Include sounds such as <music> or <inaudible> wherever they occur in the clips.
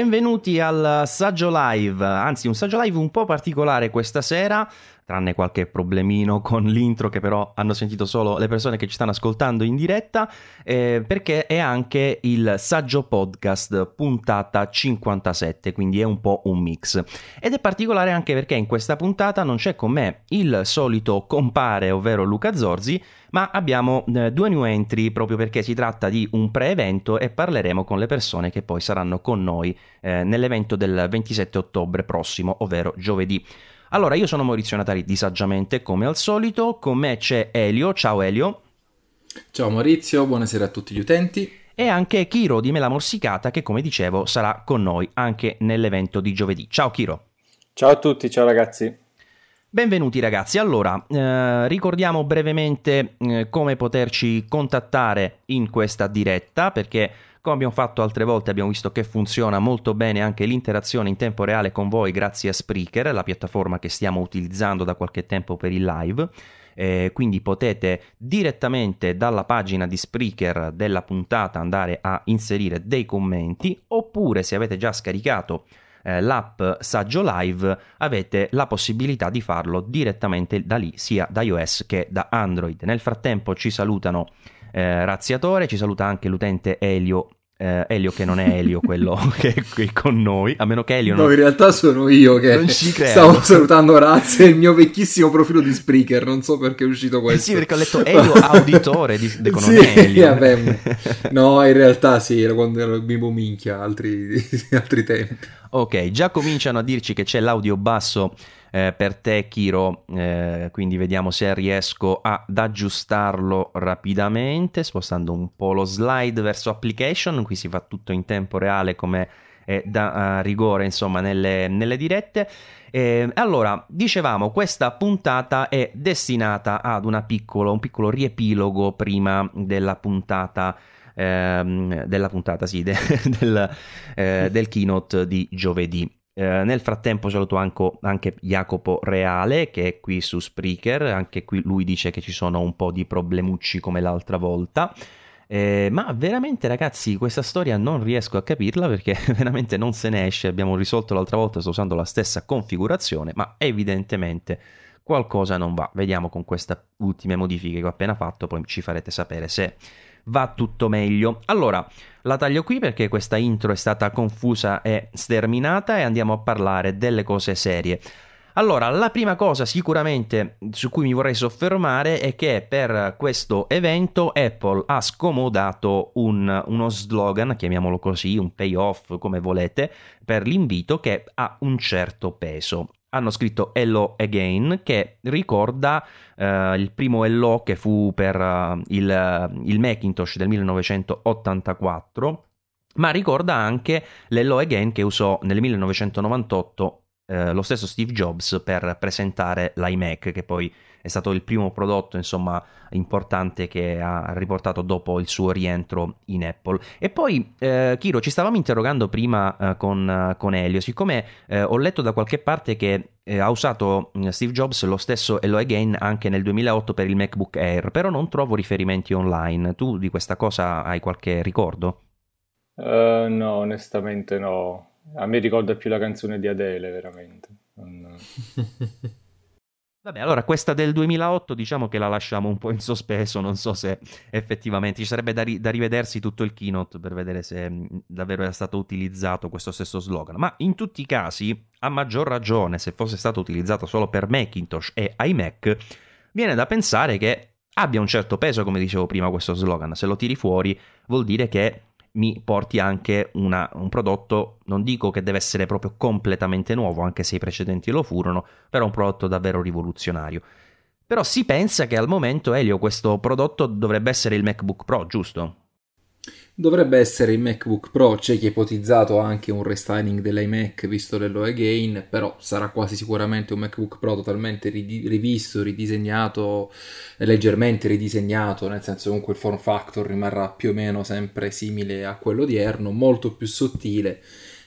benvenuti al Saggio Live, anzi un Saggio Live un po' particolare questa sera, tranne qualche problemino <laughs> con l'intro che però hanno sentito solo le persone che ci stanno ascoltando in diretta, eh, perché è anche il Saggio Podcast puntata 57, quindi è un po' un mix. Ed è particolare anche perché in questa puntata non c'è con me il solito compare, ovvero Luca Zorzi, ma abbiamo eh, due new entry proprio perché si tratta di un pre-evento e parleremo con le persone che poi saranno con noi eh, nell'evento del 27 ottobre prossimo, ovvero giovedì. Allora, io sono Maurizio Natali di Saggiamente, come al solito, con me c'è Elio, ciao Elio. Ciao Maurizio, buonasera a tutti gli utenti. E anche Kiro di Mela Morsicata che, come dicevo, sarà con noi anche nell'evento di giovedì. Ciao Kiro. Ciao a tutti, ciao ragazzi. Benvenuti ragazzi, allora eh, ricordiamo brevemente eh, come poterci contattare in questa diretta perché come abbiamo fatto altre volte abbiamo visto che funziona molto bene anche l'interazione in tempo reale con voi grazie a Spreaker, la piattaforma che stiamo utilizzando da qualche tempo per il live. Eh, quindi potete direttamente dalla pagina di Spreaker della puntata andare a inserire dei commenti oppure se avete già scaricato eh, l'app Saggio Live avete la possibilità di farlo direttamente da lì sia da iOS che da Android. Nel frattempo ci salutano eh, Razziatore, ci saluta anche l'utente Elio eh, Elio che non è Elio <laughs> quello che è qui con noi, a meno che Elio non... No, in realtà sono io che stavo salutando Razzi, il mio vecchissimo profilo di Spreaker, non so perché è uscito questo. Eh sì, perché ho letto Elio <laughs> auditore, di... dico sì, Elio. <laughs> Vabbè, no, in realtà sì, era quando ero bimbo minchia, altri, altri tempi. Ok, già cominciano a dirci che c'è l'audio basso eh, per te Kiro, eh, quindi vediamo se riesco ad aggiustarlo rapidamente, spostando un po' lo slide verso application, qui si fa tutto in tempo reale come da uh, rigore insomma nelle, nelle dirette. Eh, allora, dicevamo, questa puntata è destinata ad piccolo, un piccolo riepilogo prima della puntata ehm, della puntata, sì, de, <laughs> del, eh, del keynote di giovedì. Eh, nel frattempo saluto anche, anche, Jacopo Reale che è qui su Spreaker, anche qui lui dice che ci sono un po' di problemucci come l'altra volta. Eh, ma veramente ragazzi questa storia non riesco a capirla perché <laughs> veramente non se ne esce, abbiamo risolto l'altra volta, sto usando la stessa configurazione, ma evidentemente qualcosa non va. Vediamo con queste ultime modifiche che ho appena fatto, poi ci farete sapere se va tutto meglio. Allora, la taglio qui perché questa intro è stata confusa e sterminata e andiamo a parlare delle cose serie. Allora, la prima cosa sicuramente su cui mi vorrei soffermare è che per questo evento Apple ha scomodato un, uno slogan, chiamiamolo così, un payoff come volete, per l'invito che ha un certo peso hanno scritto Hello Again che ricorda uh, il primo Hello che fu per uh, il, il, Macintosh del 1984 ma ricorda anche l'Hello Again che usò nel 1998 uh, eh, lo stesso Steve Jobs per presentare l'iMac che poi è stato il primo prodotto insomma importante che ha riportato dopo il suo rientro in Apple. E poi eh, Kiro ci stavamo interrogando prima eh, con, con, Elio, siccome eh, ho letto da qualche parte che eh, ha usato mm, Steve Jobs lo stesso Hello Again anche nel 2008 per il MacBook Air, però non trovo riferimenti online. Tu di questa cosa hai qualche ricordo? Uh, no, onestamente no. A me ricorda più la canzone di Adele, veramente. Non... <laughs> Vabbè, allora questa del 2008 diciamo che la lasciamo un po' in sospeso, non so se effettivamente ci sarebbe da, ri- da rivedersi tutto il keynote per vedere se mh, davvero è stato utilizzato questo stesso slogan, ma in tutti i casi, a maggior ragione se fosse stato utilizzato solo per Macintosh e iMac, viene da pensare che abbia un certo peso, come dicevo prima, questo slogan, se lo tiri fuori vuol dire che mi porti anche una, un prodotto, non dico che deve essere proprio completamente nuovo, anche se i precedenti lo furono, però un prodotto davvero rivoluzionario. Però si pensa che al momento, Elio, questo prodotto dovrebbe essere il MacBook Pro, giusto? Dovrebbe essere il MacBook Pro, c'è chi ha ipotizzato anche un restyling dell'iMac visto l'Hello Again, però sarà quasi sicuramente un MacBook Pro totalmente rivisto, ridisegnato, leggermente ridisegnato, nel senso comunque il form factor rimarrà più o meno sempre simile a quello odierno, molto più sottile,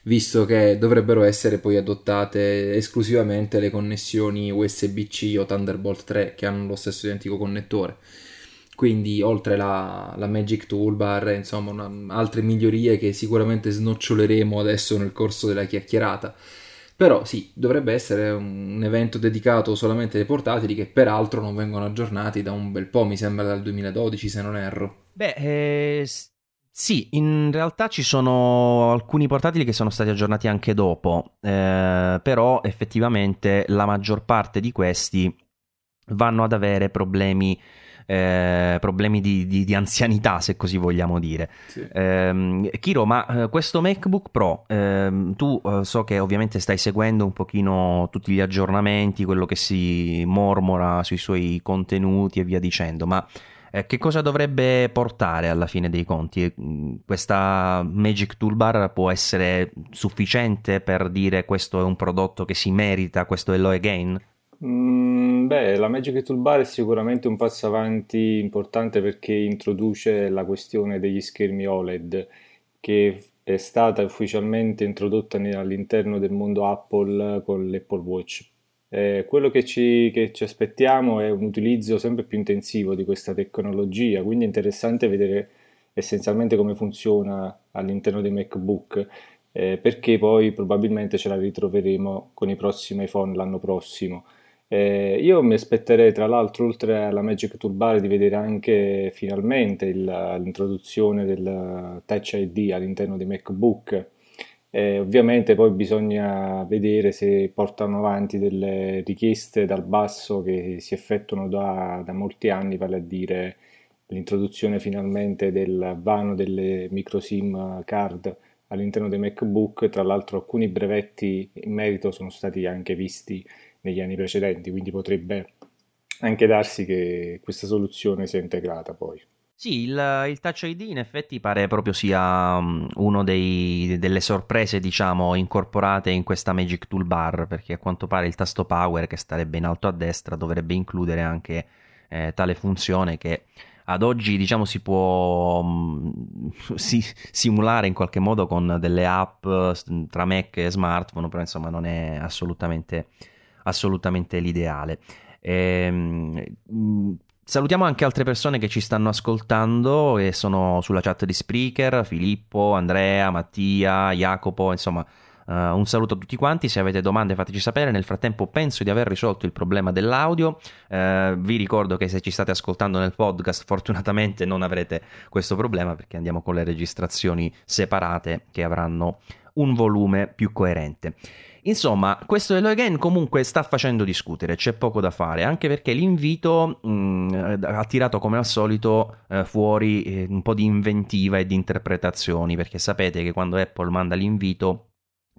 visto che dovrebbero essere poi adottate esclusivamente le connessioni USB-C o Thunderbolt 3 che hanno lo stesso identico connettore quindi oltre la, la Magic Toolbar, insomma, una, altre migliorie che sicuramente snoccioleremo adesso nel corso della chiacchierata. Però sì, dovrebbe essere un, evento dedicato solamente ai portatili che peraltro non vengono aggiornati da un bel po', mi sembra dal 2012 se non erro. Beh, eh, sì, in realtà ci sono alcuni portatili che sono stati aggiornati anche dopo, eh, però effettivamente la maggior parte di questi vanno ad avere problemi eh, problemi di, di, di, anzianità, se così vogliamo dire. Sì. Eh, Kiro, ma eh, questo MacBook Pro, ehm, tu eh, so che ovviamente stai seguendo un pochino tutti gli aggiornamenti, quello che si mormora sui suoi contenuti e via dicendo, ma eh, che cosa dovrebbe portare alla fine dei conti? Mm, questa Magic Toolbar può essere sufficiente per dire questo è un prodotto che si merita, questo è l'Oe Gain? Mm, beh, la Magic Toolbar è sicuramente un passo avanti importante perché introduce la questione degli schermi OLED che è stata ufficialmente introdotta all'interno del mondo Apple con l'Apple Watch. Eh, quello che ci, che ci, aspettiamo è un utilizzo sempre più intensivo di questa tecnologia, quindi è interessante vedere essenzialmente come funziona all'interno dei MacBook, eh, perché poi probabilmente ce la ritroveremo con i prossimi iPhone l'anno prossimo. Eh, io mi aspetterei tra l'altro oltre alla Magic Toolbar di vedere anche finalmente il, l'introduzione del Touch ID all'interno dei MacBook. Eh, ovviamente poi bisogna vedere se portano avanti delle richieste dal basso che si effettuano da, da molti anni, vale a dire l'introduzione finalmente del vano delle micro SIM card all'interno dei MacBook, tra l'altro alcuni brevetti in merito sono stati anche visti negli anni precedenti, quindi potrebbe anche darsi che questa soluzione sia integrata poi. Sì, il, il, Touch ID in effetti pare proprio sia um, una delle sorprese, diciamo, incorporate in questa Magic Toolbar, perché a quanto pare il tasto Power che starebbe in alto a destra dovrebbe includere anche eh, tale funzione che ad oggi, diciamo, si può um, <laughs> si, simulare in qualche modo con delle app tra Mac e smartphone, però insomma non è assolutamente, assolutamente l'ideale. Ehm, Salutiamo anche altre persone che ci stanno ascoltando e sono sulla chat di Spreaker, Filippo, Andrea, Mattia, Jacopo, insomma uh, un saluto a tutti quanti, se avete domande fateci sapere, nel frattempo penso di aver risolto il problema dell'audio, uh, vi ricordo che se ci state ascoltando nel podcast fortunatamente non avrete questo problema perché andiamo con le registrazioni separate che avranno un volume più coerente. Insomma, questo Hello Again comunque sta facendo discutere, c'è poco da fare, anche perché l'invito mh, mm, ha tirato come al solito eh, fuori eh, un po' di inventiva e di interpretazioni, perché sapete che quando Apple manda l'invito,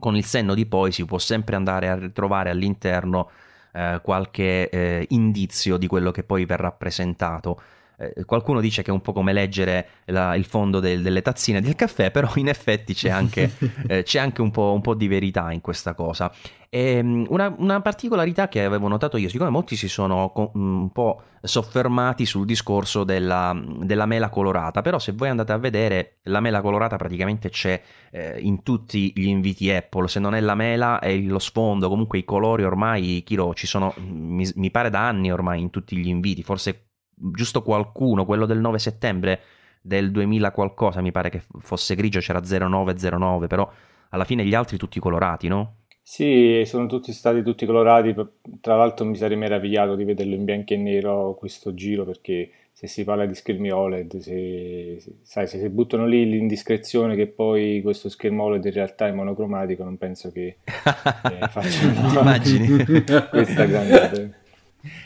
con il senno di poi si può sempre andare a ritrovare all'interno eh, qualche eh, indizio di quello che poi verrà presentato. Eh, qualcuno dice che è un po' come leggere la, il fondo del, delle tazzine del caffè, però in effetti c'è anche, <laughs> eh, c'è anche un, po', un, po', di verità in questa cosa. E, ehm, una, una, particolarità che avevo notato io, siccome molti si sono mm, un po' soffermati sul discorso della, della, mela colorata, però se voi andate a vedere la mela colorata praticamente c'è eh, in tutti gli inviti Apple, se non è la mela è lo sfondo, comunque i colori ormai, Kiro, ci sono, mi, mi pare da anni ormai in tutti gli inviti, forse giusto qualcuno, quello del 9 settembre del 2000 qualcosa, mi pare che fosse grigio, c'era 0909, però alla fine gli altri tutti colorati, no? Sì, sono tutti stati tutti colorati, tra l'altro mi sarei meravigliato di vederlo in bianco e nero questo giro perché se si parla di schermi OLED, se, sai, se si buttano lì l'indiscrezione che poi questo schermo OLED in realtà è monocromatico, non penso che <laughs> eh, facciano <laughs> questa grande...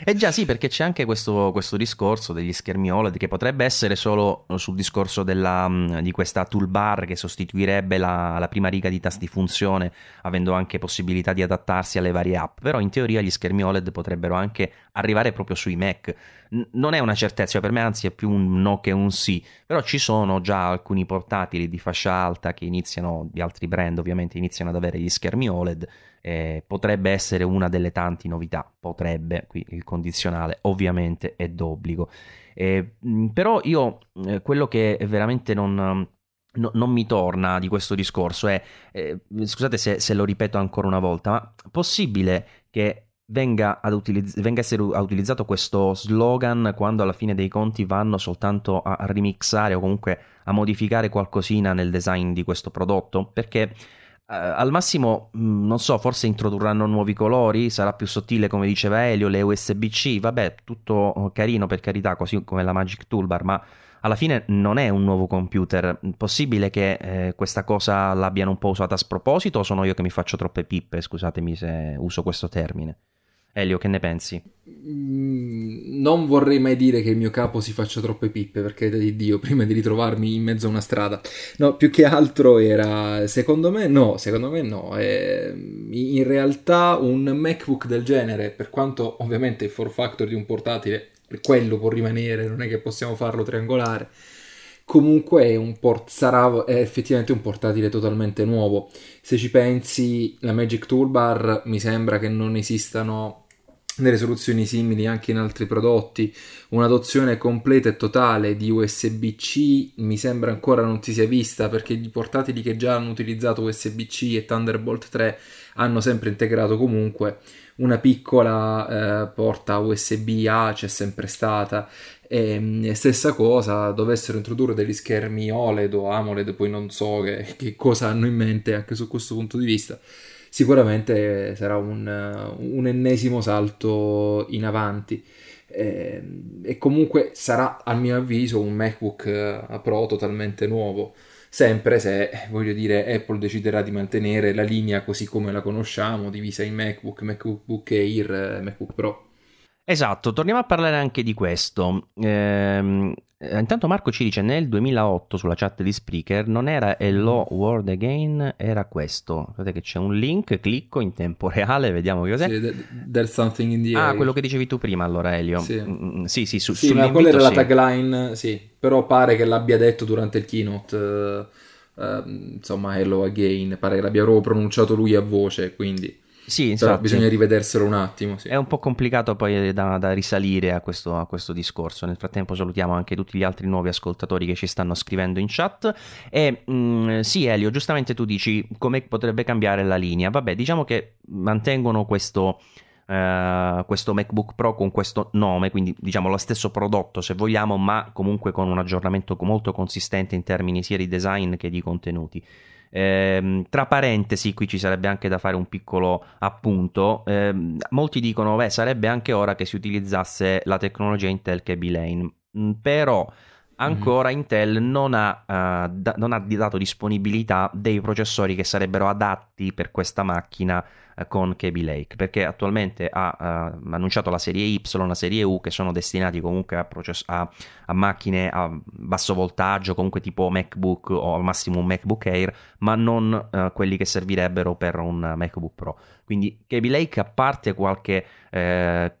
Eh già sì, perché c'è anche questo, questo, discorso degli schermi OLED che potrebbe essere solo sul discorso della, mm, di questa toolbar che sostituirebbe la, la, prima riga di tasti funzione, avendo anche possibilità di adattarsi alle varie app, però in teoria gli schermi OLED potrebbero anche arrivare proprio sui Mac. N- non è una certezza, cioè per me anzi è più un no che un sì, però ci sono già alcuni portatili di fascia alta che iniziano, di altri brand ovviamente, iniziano ad avere gli schermi OLED eh, potrebbe essere una delle tante novità, potrebbe, qui il condizionale ovviamente è d'obbligo. Eh, però io eh, quello che veramente non... No, non mi torna di questo discorso è, eh, scusate se, se, lo ripeto ancora una volta, ma possibile che venga, ad utilizz- essere, a utilizzato questo slogan quando alla fine dei conti vanno soltanto a remixare o comunque a modificare qualcosina nel design di questo prodotto? Perché al massimo, mm, non so, forse introdurranno nuovi colori, sarà più sottile come diceva Elio, le USB-C, vabbè, tutto carino per carità, così come la Magic Toolbar, ma alla fine non è un nuovo computer. Possibile che eh, questa cosa l'abbiano un po' usata a sproposito o sono io che mi faccio troppe pippe? Scusatemi se uso questo termine. Elio, che ne pensi? Mm, non vorrei mai dire che il mio capo si faccia troppe pippe, perché di Dio, <laughs> prima di ritrovarmi in mezzo a una strada. No, più che altro era, secondo me no, secondo me no. È, in realtà un MacBook del genere, per quanto ovviamente il form factor di un portatile, quello può rimanere, non è che possiamo farlo triangolare, comunque è un port- sarà effettivamente un portatile totalmente nuovo. Se ci pensi, la Magic Toolbar mi sembra che non esistano delle soluzioni simili anche in altri prodotti. Un'adozione completa e totale di USB-C mi sembra ancora non si sia vista perché i portatili che già hanno utilizzato USB-C e Thunderbolt 3 hanno sempre integrato comunque una piccola eh, porta USB-A, c'è sempre stata e, ehm, stessa cosa, dovessero introdurre degli schermi OLED o AMOLED, poi non so che, che cosa hanno in mente anche su questo punto di vista. Sicuramente sarà un, un ennesimo salto in avanti. E, ehm, e, comunque sarà, a mio avviso, un MacBook eh, Pro totalmente nuovo. Sempre se, voglio dire, Apple deciderà di mantenere la linea così come la conosciamo, divisa in MacBook, MacBook Air, e MacBook Pro. Esatto, torniamo a parlare anche di questo. Ehm, intanto Marco ci dice nel 2008 sulla chat di Spreaker non era Hello World Again, era questo. Guardate che c'è un link, clicco in tempo reale, vediamo che cos'è. Sì, there's something in the Ah, quello che dicevi tu prima allora Elio. Sì, mm, mm sì, sì, su, sì ma quella era sì. la tagline, sì, però pare che l'abbia detto durante il keynote. Uh, uh, insomma, Hello Again, pare che l'abbia proprio pronunciato lui a voce, quindi... Sì, Però bisogna rivederselo un attimo. Sì. È un po' complicato poi da, da risalire a questo, a questo, discorso. Nel frattempo salutiamo anche tutti gli altri nuovi ascoltatori che ci stanno scrivendo in chat. E mh, mm, sì, Elio, giustamente tu dici come potrebbe cambiare la linea. Vabbè, diciamo che mantengono questo... Uh, questo MacBook Pro con questo nome, quindi diciamo lo stesso prodotto se vogliamo, ma comunque con un aggiornamento molto consistente in termini sia di design che di contenuti. Eh, tra parentesi, qui ci sarebbe anche da fare un piccolo appunto. Eh, molti dicono, beh, sarebbe anche ora che si utilizzasse la tecnologia Intel Kaby Lane, mm, però ancora mm. Intel non ha, uh, da, non ha dato disponibilità dei processori che sarebbero adatti per questa macchina con Kaby Lake perché attualmente ha uh, annunciato la serie Y, la serie U che sono destinati comunque a, process- a, a, macchine a basso voltaggio comunque tipo MacBook o al massimo un MacBook Air ma non quelli che servirebbero per un MacBook Pro. Quindi Kaby Lake a parte qualche eh,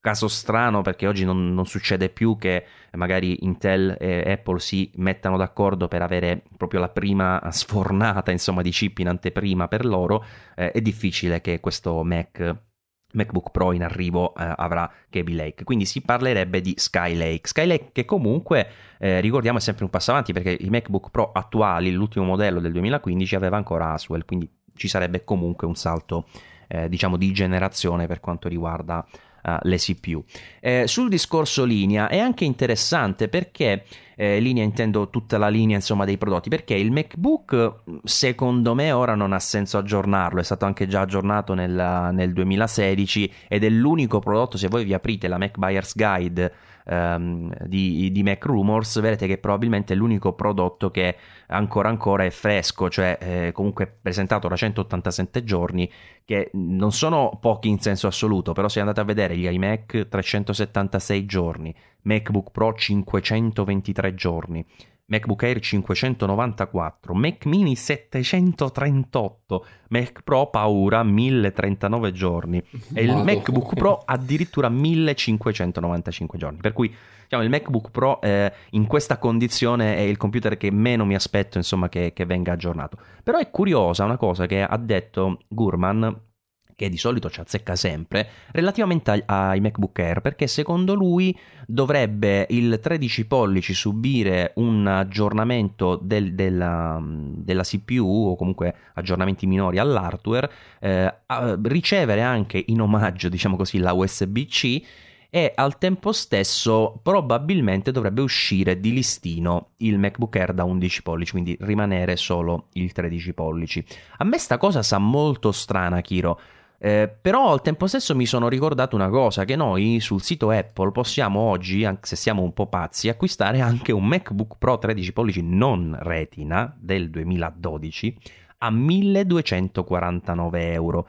caso strano perché oggi non, non, succede più che magari Intel e Apple si mettano d'accordo per avere proprio la prima sfornata insomma di chip in anteprima per loro eh, è difficile che questo Mac MacBook Pro in arrivo eh, avrà Kaby Lake, quindi si parlerebbe di Skylake. Skylake che comunque eh, ricordiamo è sempre un passo avanti perché i MacBook Pro attuali, l'ultimo modello del 2015 aveva ancora Aswell, quindi ci sarebbe comunque un salto eh, diciamo di generazione per quanto riguarda uh, le CPU. Eh, sul discorso linea è anche interessante perché eh, linea intendo tutta la linea insomma dei prodotti perché il MacBook secondo me ora non ha senso aggiornarlo è stato anche già aggiornato nel, nel 2016 ed è l'unico prodotto se voi vi aprite la Mac Buyers Guide um, di, di, Mac Rumors, vedrete che probabilmente è l'unico prodotto che ancora ancora è fresco, cioè eh, comunque presentato da 187 giorni, che non sono pochi in senso assoluto, però se andate a vedere gli iMac 376 giorni, MacBook Pro 523 giorni, MacBook Air 594, Mac Mini 738, Mac Pro paura 1039 giorni <laughs> e il MacBook Pro addirittura 1595 giorni. Per cui diciamo, il MacBook Pro eh, in questa condizione è il computer che meno mi aspetto insomma, che, che venga aggiornato. Però è curiosa una cosa che ha detto Gurman che di solito ci azzecca sempre, relativamente ai, MacBook Air, perché secondo lui dovrebbe il 13 pollici subire un aggiornamento del, della, della, CPU o comunque aggiornamenti minori all'hardware, eh, ricevere anche in omaggio, diciamo così, la USB-C e al tempo stesso probabilmente dovrebbe uscire di listino il MacBook Air da 11 pollici, quindi rimanere solo il 13 pollici. A me sta cosa sa molto strana, Kiro. Eh, però al tempo stesso mi sono ricordato una cosa, che noi sul sito Apple possiamo oggi, anche se siamo un po' pazzi, acquistare anche un MacBook Pro 13 pollici non retina del 2012 a 1249 euro.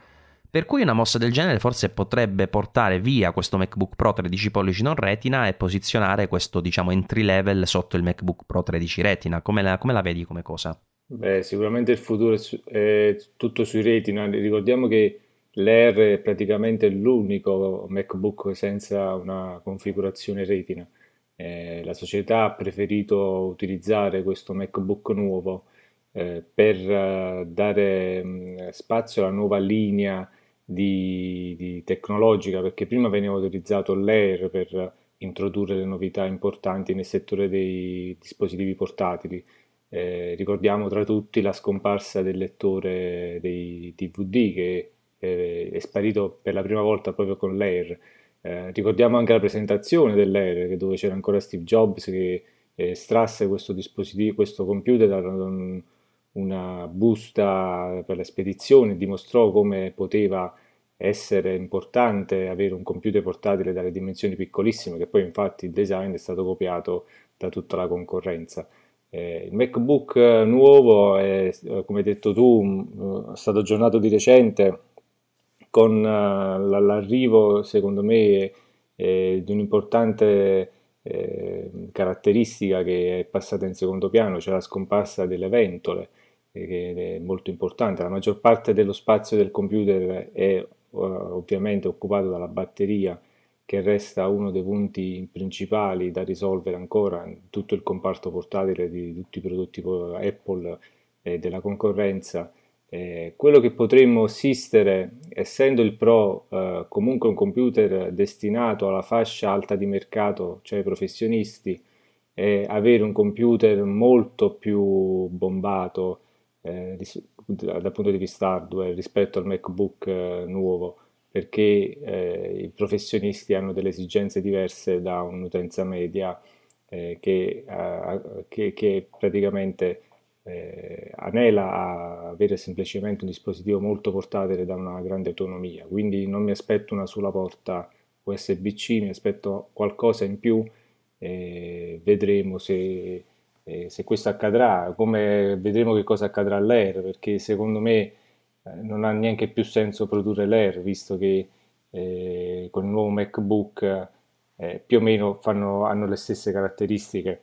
Per cui una mossa del genere forse potrebbe portare via questo MacBook Pro 13 pollici non retina e posizionare questo diciamo entry level sotto il MacBook Pro 13 retina. Come la, come la vedi come cosa? Beh, sicuramente il futuro è, su- è tutto sui retina. Ricordiamo che L'Air è praticamente l'unico MacBook senza una configurazione retina. Eh, la società ha preferito utilizzare questo MacBook nuovo eh, per uh, dare mh, spazio alla nuova linea di, di, tecnologica, perché prima veniva utilizzato l'Air per introdurre le novità importanti nel settore dei dispositivi portatili. Eh, ricordiamo tra tutti la scomparsa del lettore dei DVD che eh, è sparito per la prima volta proprio con l'Air. Eh, ricordiamo anche la presentazione dell'Air, dove c'era ancora Steve Jobs che estrasse questo dispositivo, questo computer da un, una busta per la spedizione, dimostrò come poteva essere importante avere un computer portatile dalle dimensioni piccolissime, che poi infatti il design è stato copiato da tutta la concorrenza. Eh, il MacBook nuovo, è, come hai detto tu, è stato aggiornato di recente con uh, l'arrivo, secondo me, eh, di un'importante eh, caratteristica che è passata in secondo piano, cioè la scomparsa delle ventole, eh, che è molto importante. La maggior parte dello spazio del computer è uh, ovviamente occupato dalla batteria, che resta uno dei punti principali da risolvere ancora in tutto il comparto portatile di tutti i prodotti Apple e della concorrenza eh, quello che potremmo assistere, essendo il Pro eh, comunque un computer destinato alla fascia alta di mercato, cioè ai professionisti, è avere un computer molto più bombato eh, dal punto di vista hardware rispetto al MacBook eh, nuovo, perché eh, i professionisti hanno delle esigenze diverse da un'utenza media eh, che, che, che praticamente eh, anela a avere semplicemente un dispositivo molto portatile da una grande autonomia, quindi non mi aspetto una sola porta USB-C, mi aspetto qualcosa in più e vedremo se, eh, se questo accadrà, come vedremo che cosa accadrà all'Air, perché secondo me eh, non ha neanche più senso produrre l'Air, visto che eh, con il nuovo MacBook eh, più o meno fanno, hanno le stesse caratteristiche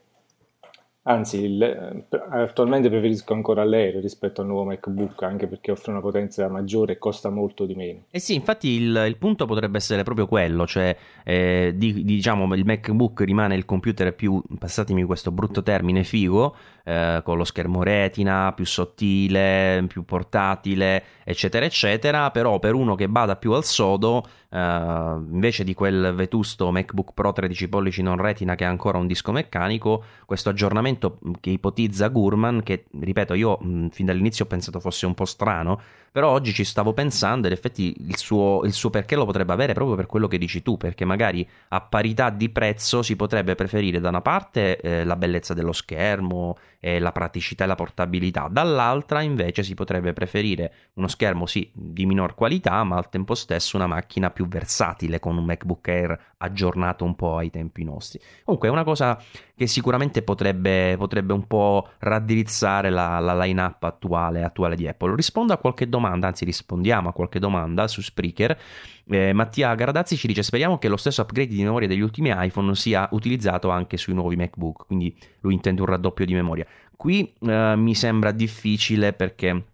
Anzi, il, attualmente preferisco ancora l'Air rispetto al nuovo MacBook, anche perché offre una potenza maggiore e costa molto di meno. Eh sì, infatti il, il punto potrebbe essere proprio quello, cioè eh, di, diciamo il MacBook rimane il computer più, passatemi questo brutto termine, figo, eh, con lo schermo retina, più sottile, più portatile, eccetera, eccetera, però per uno che bada più al sodo, eh, invece di quel vetusto MacBook Pro 13 pollici non retina che ha ancora un disco meccanico, questo aggiornamento che ipotizza Gurman, che ripeto io mh, fin dall'inizio ho pensato fosse un po' strano, però oggi ci stavo pensando ed effetti il suo, il suo perché lo potrebbe avere proprio per quello che dici tu, perché magari a parità di prezzo si potrebbe preferire da una parte eh, la bellezza dello schermo e la praticità e la portabilità, dall'altra invece si potrebbe preferire uno schermo sì di minor qualità, ma al tempo stesso una macchina più versatile con un MacBook Air aggiornato un po' ai tempi nostri. Comunque è una cosa che sicuramente potrebbe, potrebbe un po' raddrizzare la, la line-up attuale, attuale di Apple. Rispondo a qualche domanda, anzi rispondiamo a qualche domanda su Spreaker. Eh, Mattia Gardazzi ci dice speriamo che lo stesso upgrade di memoria degli ultimi iPhone sia utilizzato anche sui nuovi MacBook, quindi lui intende un raddoppio di memoria. Qui eh, mi sembra difficile perché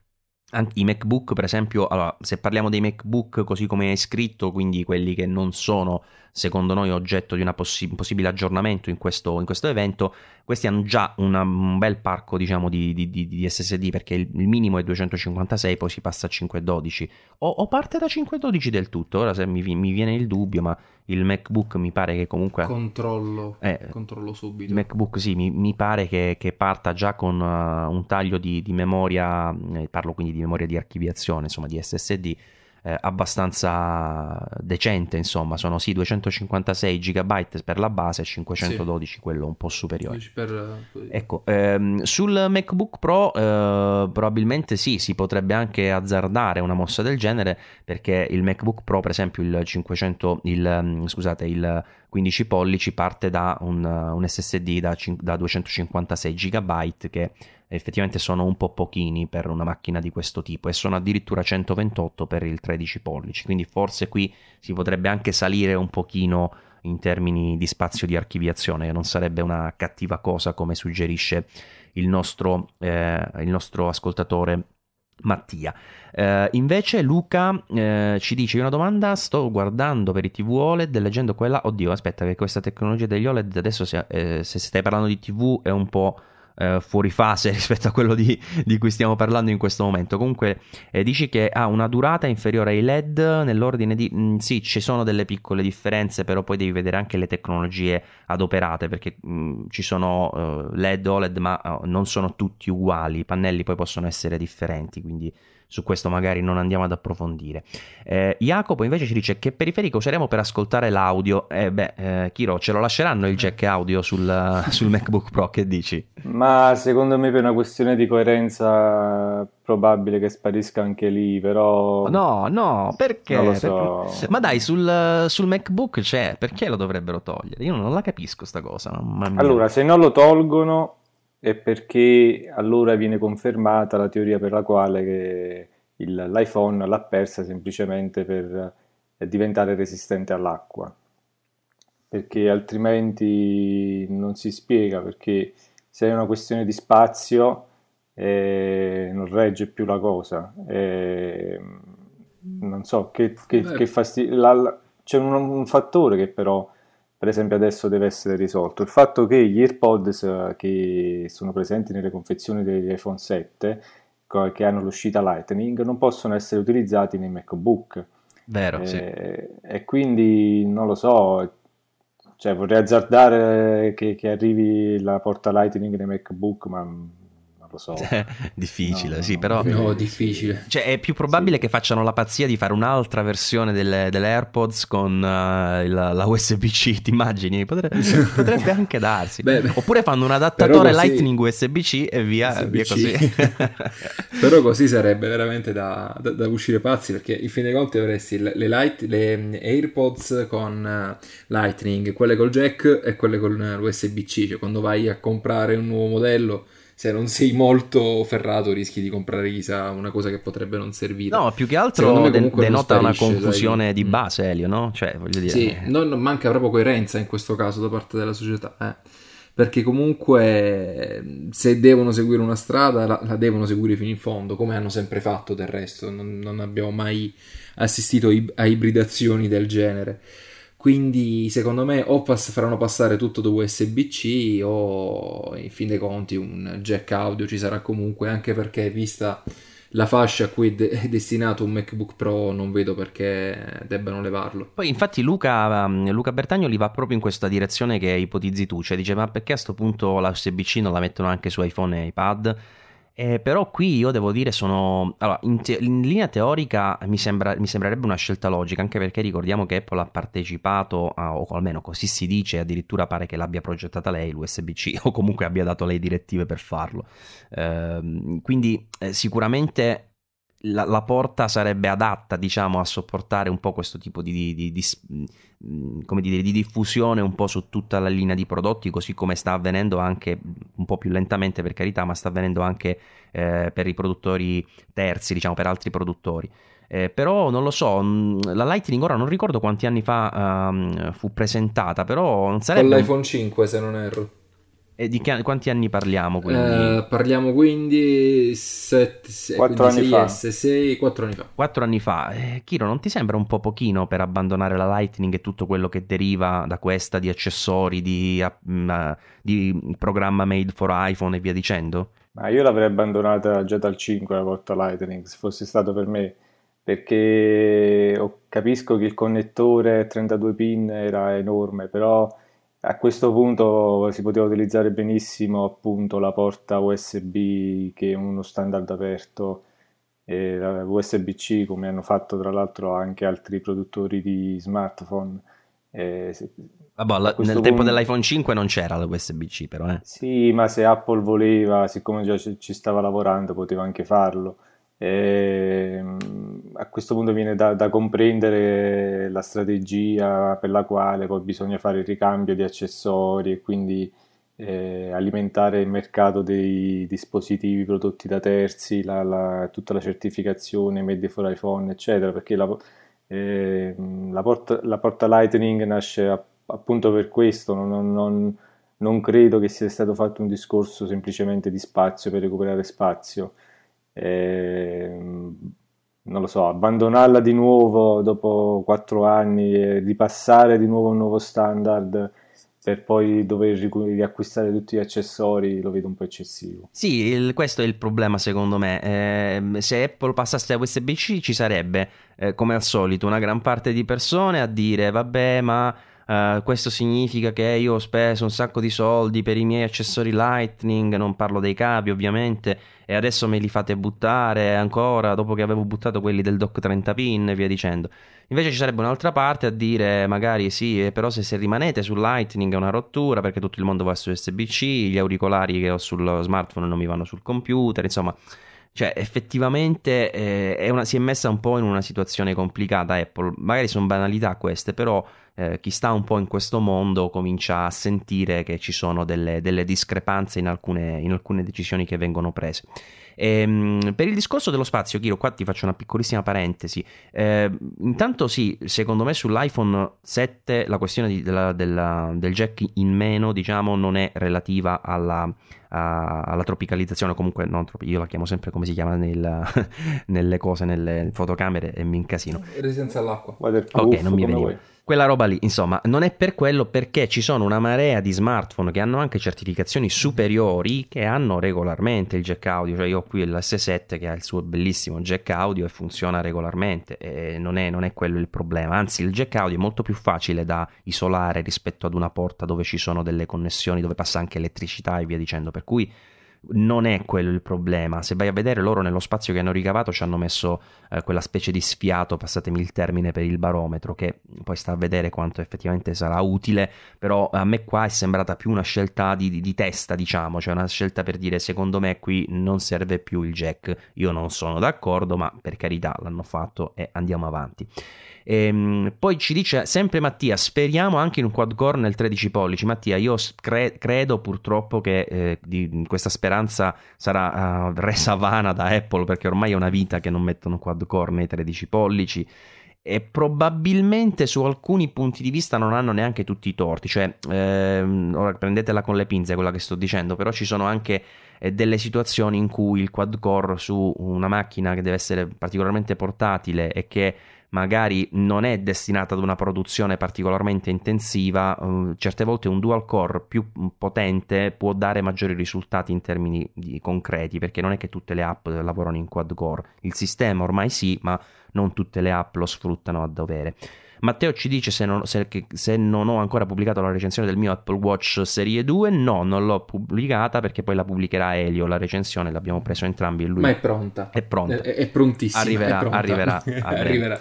i MacBook, per esempio, allora, se parliamo dei MacBook così come hai scritto, quindi quelli che non sono secondo noi oggetto di un possi- possibile aggiornamento in questo, in questo, evento, questi hanno già una, un bel parco diciamo, di, di, di, di, SSD perché il, minimo è 256, poi si passa a 512 o, o parte da 512 del tutto, ora se mi, mi, viene il dubbio, ma il MacBook mi pare che comunque... Controllo, eh, controllo subito. Il MacBook sì, mi, mi pare che, che, parta già con uh, un taglio di, memoria, eh, parlo quindi di memoria di archiviazione, insomma di SSD, eh, abbastanza decente, insomma, sono sì 256 GB per la base e 512 sì. quello un po' superiore. Per... Ecco, ehm, sul MacBook Pro eh, probabilmente sì, si potrebbe anche azzardare una mossa del genere perché il MacBook Pro, per esempio il 500 il mm, scusate, il 15 pollici parte da un, un SSD da, da 256 GB che effettivamente sono un po' pochini per una macchina di questo tipo e sono addirittura 128 per il 13 pollici, quindi forse qui si potrebbe anche salire un pochino in termini di spazio di archiviazione, non sarebbe una cattiva cosa come suggerisce il nostro, eh, il nostro ascoltatore Mattia. Eh, invece Luca eh, ci dice una domanda, sto guardando per i TV OLED leggendo quella, oddio aspetta che questa tecnologia degli OLED adesso se, eh, se stai parlando di TV è un po' eh, fuori fase <laughs> rispetto a quello di, di, cui stiamo parlando in questo momento. Comunque eh, dici che ha una durata inferiore ai LED nell'ordine di... Mm, sì, ci sono delle piccole differenze, però poi devi vedere anche le tecnologie adoperate, perché mm, ci sono uh, LED, OLED, ma uh, non sono tutti uguali, i pannelli poi possono essere differenti, quindi su questo magari non andiamo ad approfondire. Eh, Jacopo invece ci dice che periferico useremo per ascoltare l'audio. Eh, beh, eh, Kiro, ce lo lasceranno il jack audio sul, <laughs> sul, MacBook Pro, che dici? Ma secondo me per una questione di coerenza probabile che sparisca anche lì, però... No, no, perché? Non lo so. Perché... Ma dai, sul, sul, MacBook c'è, perché lo dovrebbero togliere? Io non la capisco sta cosa. Allora, se non lo tolgono è perché allora viene confermata la teoria per la quale il, l'iPhone l'ha persa semplicemente per eh, diventare resistente all'acqua, perché altrimenti non si spiega, perché se è una questione di spazio eh, non regge più la cosa. Eh, non so, che, che, che fastidio... La, c'è un, un fattore che però per esempio adesso deve essere risolto. Il fatto che gli AirPods eh, che sono presenti nelle confezioni degli iPhone 7, che hanno l'uscita Lightning, non possono essere utilizzati nei MacBook. Vero, e, sì. E quindi non lo so, cioè vorrei azzardare che, che arrivi la porta Lightning nei MacBook, ma lo so. <laughs> difficile, no, sì, però... No, difficile. Cioè, è più probabile sì. che facciano la pazzia di fare un'altra versione delle, delle AirPods con uh, il, la USB-C, ti immagini? Potrebbe, <laughs> potrebbe anche darsi. Beh, Oppure fanno un adattatore così... Lightning USB-C e via, USB-C. via così. <laughs> però così sarebbe veramente da, da, da, uscire pazzi, perché in fin dei conti avresti le, le, light, le AirPods con uh, Lightning, quelle col jack e quelle con l'USB-C, cioè quando vai a comprare un nuovo modello se non sei molto ferrato rischi di comprare chissà una cosa che potrebbe non servire. No, più che altro de- denota una confusione sai. di mm. base, Elio, no? Cioè, voglio dire... Sì, non, manca proprio coerenza in questo caso da parte della società, eh. Perché comunque se devono seguire una strada la, la, devono seguire fino in fondo, come hanno sempre fatto del resto, non, non abbiamo mai assistito a ibridazioni del genere. Quindi secondo me o pass- faranno passare tutto da USB-C o in fin dei conti un jack audio ci sarà comunque, anche perché vista la fascia a cui è destinato un MacBook Pro non vedo perché debbano levarlo. Poi infatti Luca, um, Luca Bertagnoli va proprio in questa direzione che ipotizzi tu, cioè dice ma perché a questo punto la USB-C non la mettono anche su iPhone e iPad? Eh, però qui io devo dire sono... Allora, in, te- in linea teorica mi, sembra, mi, sembrerebbe una scelta logica, anche perché ricordiamo che Apple ha partecipato, a, o almeno così si dice, addirittura pare che l'abbia progettata lei l'USB-C, <laughs> o comunque abbia dato lei direttive per farlo. Eh, quindi eh, sicuramente la, la, porta sarebbe adatta, diciamo, a sopportare un po' questo tipo di, di, di, di, mm, come dire, di diffusione un po' su tutta la linea di prodotti, così come sta avvenendo anche un po' più lentamente per carità, ma sta avvenendo anche eh, per i produttori terzi, diciamo, per altri produttori. Eh, però non lo so, mm, la Lightning ora non ricordo quanti anni fa um, fu presentata, però non sarebbe... Con l'iPhone 5 se non erro. E di che, quanti anni parliamo? Quindi? Uh, parliamo quindi 7, 4 anni fa. 6, 4 anni fa. 4 anni fa. Eh, Kiro, non ti sembra un po' pochino per abbandonare la Lightning e tutto quello che deriva da questa di accessori, di, uh, di programma made for iPhone e via dicendo? Ma io l'avrei abbandonata già dal 5 la volta Lightning, se fosse stato per me, perché capisco che il connettore 32 pin era enorme, però a questo punto si poteva utilizzare benissimo appunto la porta USB che è uno standard aperto e la USB-C come hanno fatto tra l'altro anche altri produttori di smartphone. Eh, Vabbè, nel punto... tempo dell'iPhone 5 non c'era la USB-C però. Eh. Sì, ma se Apple voleva, siccome già ci stava lavorando, poteva anche farlo. E, ehm, a questo punto viene da, da, comprendere la strategia per la quale poi bisogna fare il ricambio di accessori e quindi eh, alimentare il mercato dei dispositivi prodotti da terzi, la, la, tutta la certificazione made for iPhone, eccetera, perché la, eh, la, porta, la porta, Lightning nasce a, appunto per questo, non, non, non credo che sia stato fatto un discorso semplicemente di spazio per recuperare spazio eh, non lo so, abbandonarla di nuovo dopo quattro anni e ripassare di nuovo un nuovo standard per poi dover riacquistare tutti gli accessori lo vedo un po' eccessivo. Sì, il, questo è il problema secondo me. Eh, se Apple passasse a USB-C ci sarebbe, eh, come al solito, una gran parte di persone a dire vabbè ma Uh, questo significa che io ho speso un sacco di soldi per i miei accessori Lightning, non parlo dei cavi ovviamente, e adesso me li fate buttare ancora dopo che avevo buttato quelli del dock 30 pin e via dicendo. Invece ci sarebbe un'altra parte a dire magari sì, eh, però se, se rimanete su Lightning è una rottura perché tutto il mondo va su USB-C, gli auricolari che ho sul smartphone non mi vanno sul computer, insomma cioè, effettivamente eh, è una, si è messa un po' in una situazione complicata Apple. Magari sono banalità queste, però eh, chi sta un po' in questo mondo comincia a sentire che ci sono delle, delle discrepanze in alcune, in alcune decisioni che vengono prese. E, ehm, per il discorso dello spazio, Chiro, qua ti faccio una piccolissima parentesi. Eh, intanto sì, secondo me sull'iPhone 7 la questione di, della, della, del jack in meno, diciamo, non è relativa alla, a, alla tropicalizzazione, comunque non io la chiamo sempre come si chiama nel, <laughs> nelle cose, nelle fotocamere e mi incasino. Resistenza all'acqua. Ok, non mi veniva. Vuoi quella roba lì, insomma, non è per quello perché ci sono una marea di smartphone che hanno anche certificazioni superiori che hanno regolarmente il jack audio, cioè io ho qui l'S7 che ha il suo bellissimo jack audio e funziona regolarmente e non è, non è quello il problema, anzi il jack audio è molto più facile da isolare rispetto ad una porta dove ci sono delle connessioni dove passa anche elettricità e via dicendo, per cui non è quello il problema. Se vai a vedere loro nello spazio che hanno ricavato ci hanno messo eh, quella specie di sfiato, passatemi il termine, per il barometro, che poi sta a vedere quanto effettivamente sarà utile, però a me qua è sembrata più una scelta di, di, di testa, diciamo, cioè una scelta per dire secondo me qui non serve più il jack. Io non sono d'accordo, ma per carità l'hanno fatto e andiamo avanti. Ehm, poi ci dice sempre Mattia, speriamo anche in un quad core nel 13 pollici. Mattia, io cre- credo purtroppo che eh, di, questa speranza sarà uh, resa vana da Apple perché ormai è una vita che non mettono quad core nei 13 pollici e probabilmente su alcuni punti di vista non hanno neanche tutti i torti, cioè ehm, ora prendetela con le pinze quella che sto dicendo, però ci sono anche eh, delle situazioni in cui il quad core su una macchina che deve essere particolarmente portatile e che magari non è destinata ad una produzione particolarmente intensiva, uh, certe volte un dual core più potente può dare maggiori risultati in termini concreti, perché non è che tutte le app lavorano in quad core. Il sistema ormai sì, ma non tutte le app lo sfruttano a dovere. Matteo ci dice se non, se, se non, ho ancora pubblicato la recensione del mio Apple Watch Serie 2. No, non l'ho pubblicata perché poi la pubblicherà Elio. La recensione l'abbiamo preso entrambi. Lui Ma è pronta. È pronta. È, è prontissima. Arriverà. È pronta. arriverà, <laughs> arriverà.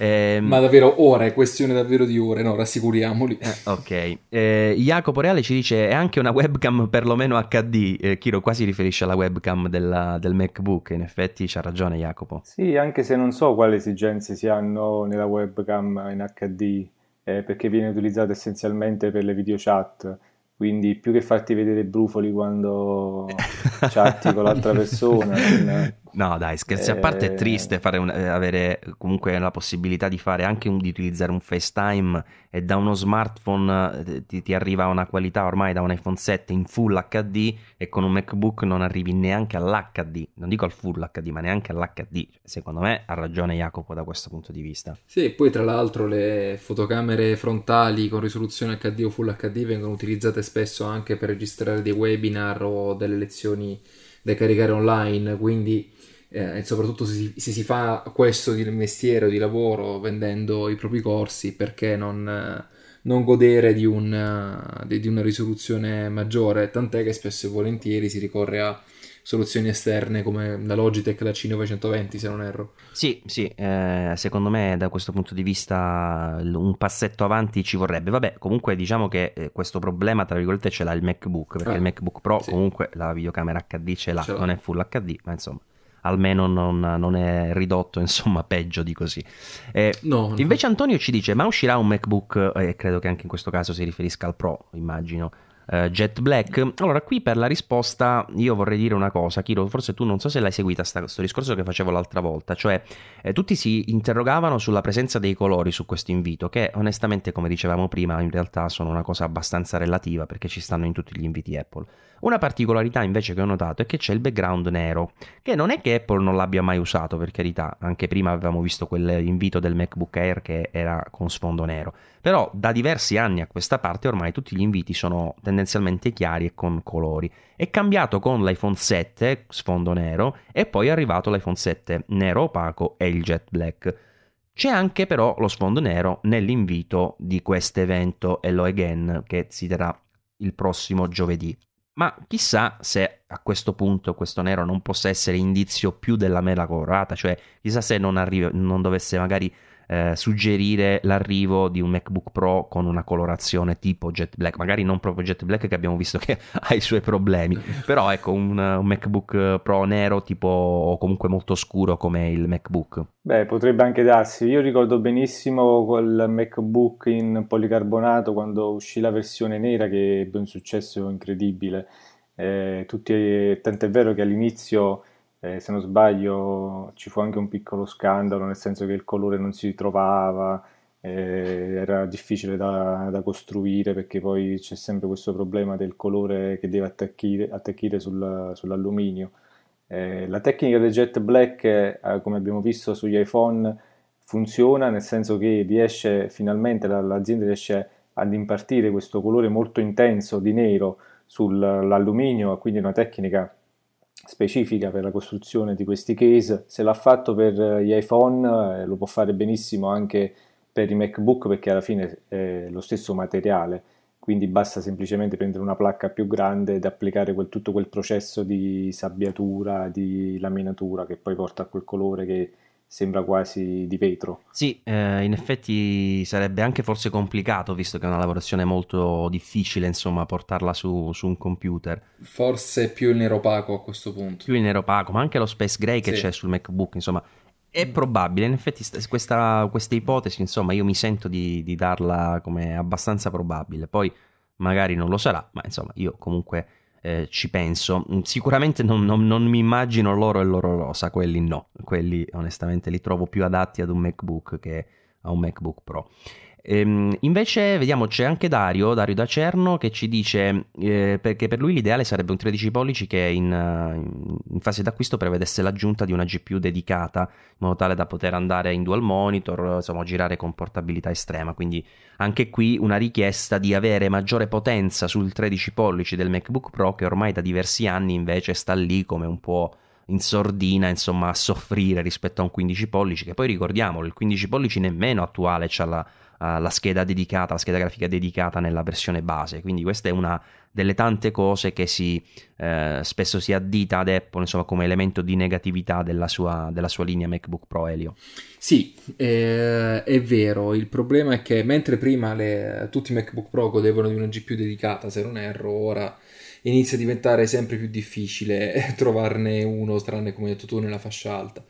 Eh, Ma davvero ora, è questione davvero di ore, no? Rassicuriamoli. Eh, ok. Eh, Jacopo Reale ci dice: è anche una webcam perlomeno HD. Eh, Chiro qua si riferisce alla webcam della, del MacBook. In effetti c'ha ragione, Jacopo. Sì, anche se non so quali esigenze si hanno nella webcam in HD, eh, perché viene utilizzata essenzialmente per le video chat. Quindi più che farti vedere brufoli quando <laughs> chatti con l'altra persona, No, dai, scherzi a parte, è triste un, eh, avere comunque la possibilità di fare anche un, di utilizzare un FaceTime e da uno smartphone eh, ti, ti, arriva una qualità ormai da un iPhone 7 in full HD e con un MacBook non arrivi neanche all'HD, non dico al full HD, ma neanche all'HD. Secondo me ha ragione Jacopo da questo punto di vista. Sì, e poi tra l'altro le fotocamere frontali con risoluzione HD o full HD vengono utilizzate spesso anche per registrare dei webinar o delle lezioni da caricare online, quindi eh, e soprattutto se si, se si, fa questo di mestiere o di lavoro vendendo i propri corsi, perché non, non godere di, un, di, una risoluzione maggiore? Tant'è che spesso e volentieri si ricorre a soluzioni esterne come la Logitech, la C920 se non erro. Sì, sì, eh, secondo me da questo punto di vista un passetto avanti ci vorrebbe. Vabbè, comunque diciamo che eh, questo problema tra virgolette ce l'ha il MacBook, perché ah, il MacBook Pro sì. comunque la videocamera HD ce l'ha, ce l'ha, non è full HD, ma insomma almeno non, non, è ridotto, <laughs> insomma, peggio di così. Eh, no, invece Antonio ci dice, ma uscirà un MacBook, e eh, credo che anche in questo caso si riferisca al Pro, immagino, uh, Jet Black. Allora, qui per la risposta io vorrei dire una cosa, Kiro, forse tu non so se l'hai seguita questo discorso che facevo l'altra volta, cioè eh, tutti si interrogavano sulla presenza dei colori su questo invito, che onestamente, come dicevamo prima, in realtà sono una cosa abbastanza relativa perché ci stanno in tutti gli inviti Apple. Una particolarità invece che ho notato è che c'è il background nero, che non è che Apple non l'abbia mai usato, per carità, anche prima avevamo visto quell'invito del MacBook Air che era con sfondo nero, però da diversi anni a questa parte ormai tutti gli inviti sono tendenzialmente chiari e con colori. È cambiato con l'iPhone 7, sfondo nero, e poi è arrivato l'iPhone 7 nero opaco e il jet black. C'è anche però lo sfondo nero nell'invito di questo evento Hello Again che si terrà il prossimo giovedì. Ma chissà se a questo punto questo nero non possa essere indizio più della mela colorata, cioè chissà se non, arriva, non dovesse magari eh, suggerire l'arrivo di un MacBook Pro con una colorazione tipo Jet Black, magari non proprio Jet Black che abbiamo visto che <laughs> ha i suoi problemi, però ecco un, un MacBook Pro nero tipo o comunque molto scuro come il MacBook. Beh, potrebbe anche darsi. Io ricordo benissimo quel MacBook in policarbonato quando uscì la versione nera che ebbe un successo incredibile. Eh, tutti, tant'è vero che all'inizio eh, se non sbaglio ci fu anche un piccolo scandalo, nel senso che il colore non si trovava, eh, era difficile da, da, costruire perché poi c'è sempre questo problema del colore che deve attecchire, attecchire sul, sull'alluminio. Eh, la tecnica del jet black, eh, come abbiamo visto sugli iPhone, funziona nel senso che riesce finalmente l'azienda riesce ad impartire questo colore molto intenso di nero sull'alluminio, quindi una tecnica specifica per la costruzione di questi case. Se l'ha fatto per gli iPhone, eh, lo può fare benissimo anche per i MacBook perché alla fine è lo stesso materiale, quindi basta semplicemente prendere una placca più grande ed applicare quel, tutto quel processo di sabbiatura, di laminatura che poi porta a quel colore che sembra quasi di vetro. Sì, eh, in effetti sarebbe anche forse complicato, visto che è una lavorazione molto difficile, insomma, portarla su, su un computer. Forse più il nero opaco a questo punto. Più il nero opaco, ma anche lo Space Gray che sì. c'è sul MacBook, insomma, è probabile, in effetti questa, questa ipotesi, insomma, io mi sento di, di darla come abbastanza probabile, poi magari non lo sarà, ma insomma, io comunque eh, ci penso. Mm, sicuramente non, non, non, mi immagino l'oro e l'oro rosa, quelli no, quelli onestamente li trovo più adatti ad un MacBook che a un MacBook Pro. Ehm, invece vediamo c'è anche Dario, Dario da Cerno che ci dice eh, perché per lui l'ideale sarebbe un 13 pollici che in, in, fase d'acquisto prevedesse l'aggiunta di una GPU dedicata in modo tale da poter andare in dual monitor, insomma girare con portabilità estrema, quindi anche qui una richiesta di avere maggiore potenza sul 13 pollici del MacBook Pro che ormai da diversi anni invece sta lì come un po' in sordina, insomma, a soffrire rispetto a un 15 pollici, che poi ricordiamolo, il 15 pollici nemmeno attuale c'ha la la scheda dedicata, la scheda grafica dedicata nella versione base. Quindi questa è una delle tante cose che si, eh, spesso si addita ad Apple insomma, come elemento di negatività della sua, della sua linea MacBook Pro Helio. Sì, eh, è vero. Il problema è che mentre prima le, tutti i MacBook Pro godevano di una GPU dedicata, se non erro, ora inizia a diventare sempre più difficile <laughs> trovarne uno, tranne come hai detto tu, nella fascia alta.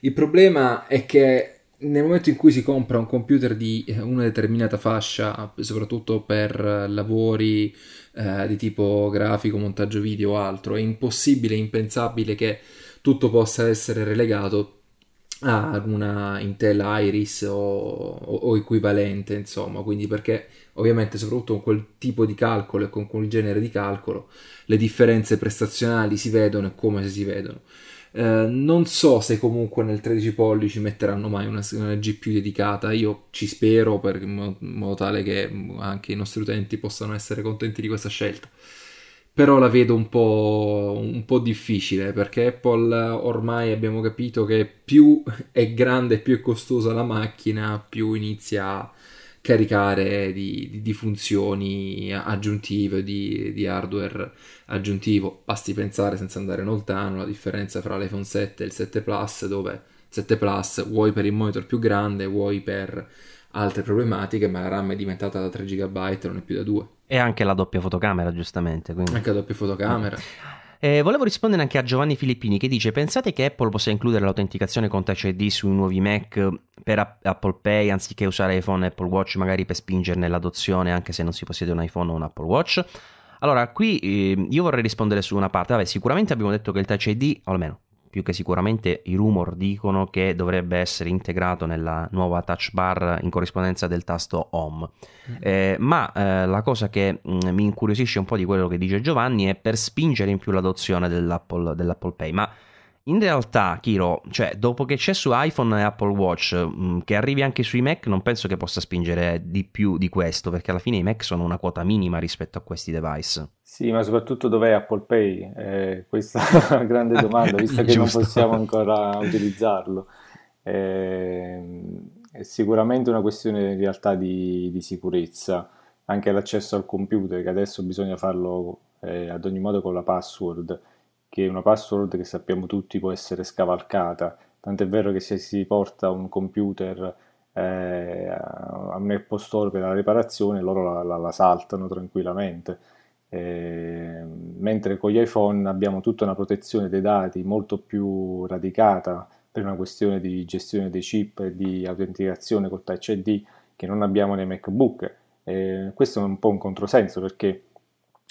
Il problema è che nel momento in cui si compra un computer di eh, una determinata fascia, soprattutto per lavori eh, di tipo grafico, montaggio video o altro, è impossibile, impensabile che tutto possa essere relegato a una Intel Iris o, o, o, equivalente, insomma, quindi perché ovviamente soprattutto con quel tipo di calcolo e con quel genere di calcolo le differenze prestazionali si vedono e come si vedono. Eh, non so se comunque nel 13 pollici metteranno mai una, una GPU dedicata, io ci spero per, in, modo, tale che anche i nostri utenti possano essere contenti di questa scelta. Però la vedo un po', un po', difficile perché Apple ormai abbiamo capito che più è grande e più è costosa la macchina, più inizia a caricare di, di, di funzioni aggiuntive, di, di, hardware aggiuntivo. Basti pensare senza andare lontano la differenza fra l'iPhone 7 e il 7 Plus, dove 7 Plus vuoi per il monitor più grande, vuoi per altre problematiche, ma la RAM è diventata da 3 GB e non è più da 2. E anche la doppia fotocamera, giustamente. Quindi. Anche la doppia fotocamera. Eh, volevo rispondere anche a Giovanni Filippini che dice: Pensate che Apple possa includere l'autenticazione con Touch ID sui nuovi Mac per Apple Pay anziché usare iPhone e Apple Watch, magari per spingerne l'adozione anche se non si possiede un iPhone o un Apple Watch? Allora, qui eh, io vorrei rispondere su una parte. Vabbè, sicuramente abbiamo detto che il Touch ID, o almeno più che sicuramente i rumor dicono che dovrebbe essere integrato nella nuova touch bar in corrispondenza del tasto home. Mm. Eh, ma eh, la cosa che mh, mm, mi incuriosisce un po' di quello che dice Giovanni è per spingere in più l'adozione dell'Apple, dell'Apple Pay. Ma in realtà, Kiro, cioè, dopo che c'è su iPhone e Apple Watch, mh, mm, che arrivi anche sui Mac, non penso che possa spingere di più di questo, perché alla fine i Mac sono una quota minima rispetto a questi device. Sì, ma soprattutto dov'è Apple Pay? Eh, questa è una grande <laughs> domanda, visto che non possiamo ancora utilizzarlo. Eh, è sicuramente una questione in realtà di, di, sicurezza, anche l'accesso al computer, che adesso bisogna farlo eh, ad ogni modo con la password che una password che sappiamo tutti può essere scavalcata, tant'è vero che se si porta un computer eh, a un Apple Store per la riparazione loro la, la, la saltano tranquillamente. Eh, mentre con gli iPhone abbiamo tutta una protezione dei dati molto più radicata per una questione di gestione dei chip e di autenticazione col Touch ID che non abbiamo nei MacBook. Eh, questo è un po' un controsenso perché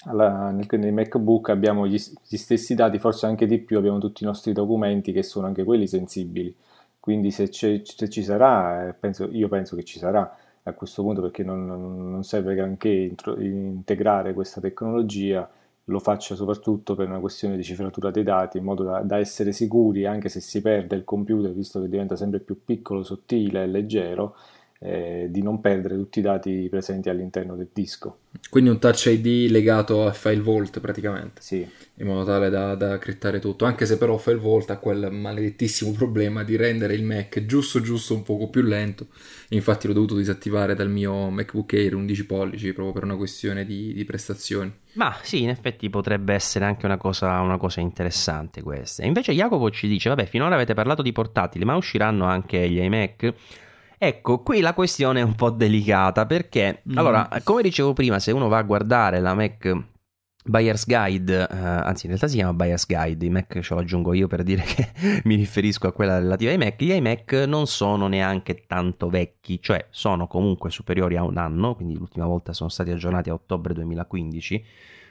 alla, nel, nei MacBook abbiamo gli, gli, stessi dati, forse anche di più, abbiamo tutti i nostri documenti che sono anche quelli sensibili. Quindi se, se ci sarà, eh, penso, io penso che ci sarà a questo punto perché non, non serve granché integrare questa tecnologia, lo faccio soprattutto per una questione di cifratura dei dati, in modo da, da essere sicuri, anche se si perde il computer, visto che diventa sempre più piccolo, sottile e leggero, eh, di non perdere tutti i dati presenti all'interno del disco. Quindi un touch ID legato a file vault praticamente. Sì. In modo tale da, da criptare tutto. Anche se però file vault ha quel maledettissimo <laughs> problema di rendere il Mac giusto giusto un poco più lento. Infatti l'ho dovuto disattivare dal mio MacBook Air 11 pollici proprio per una questione di, di prestazioni. Ma sì, in effetti potrebbe essere anche una cosa, una cosa interessante questa. Invece Jacopo ci dice, vabbè, finora avete parlato di portatili, ma usciranno anche gli iMac? Ecco, qui la questione è un po' delicata perché, mm. allora, come dicevo prima, se uno va a guardare la Mac Buyer's Guide, eh, anzi in realtà si chiama Buyer's Guide, i Mac ce lo aggiungo io per dire che <laughs> mi riferisco a quella relativa ai Mac, gli iMac non sono neanche tanto vecchi, cioè sono comunque superiori a un anno, quindi l'ultima volta sono stati aggiornati a ottobre 2015,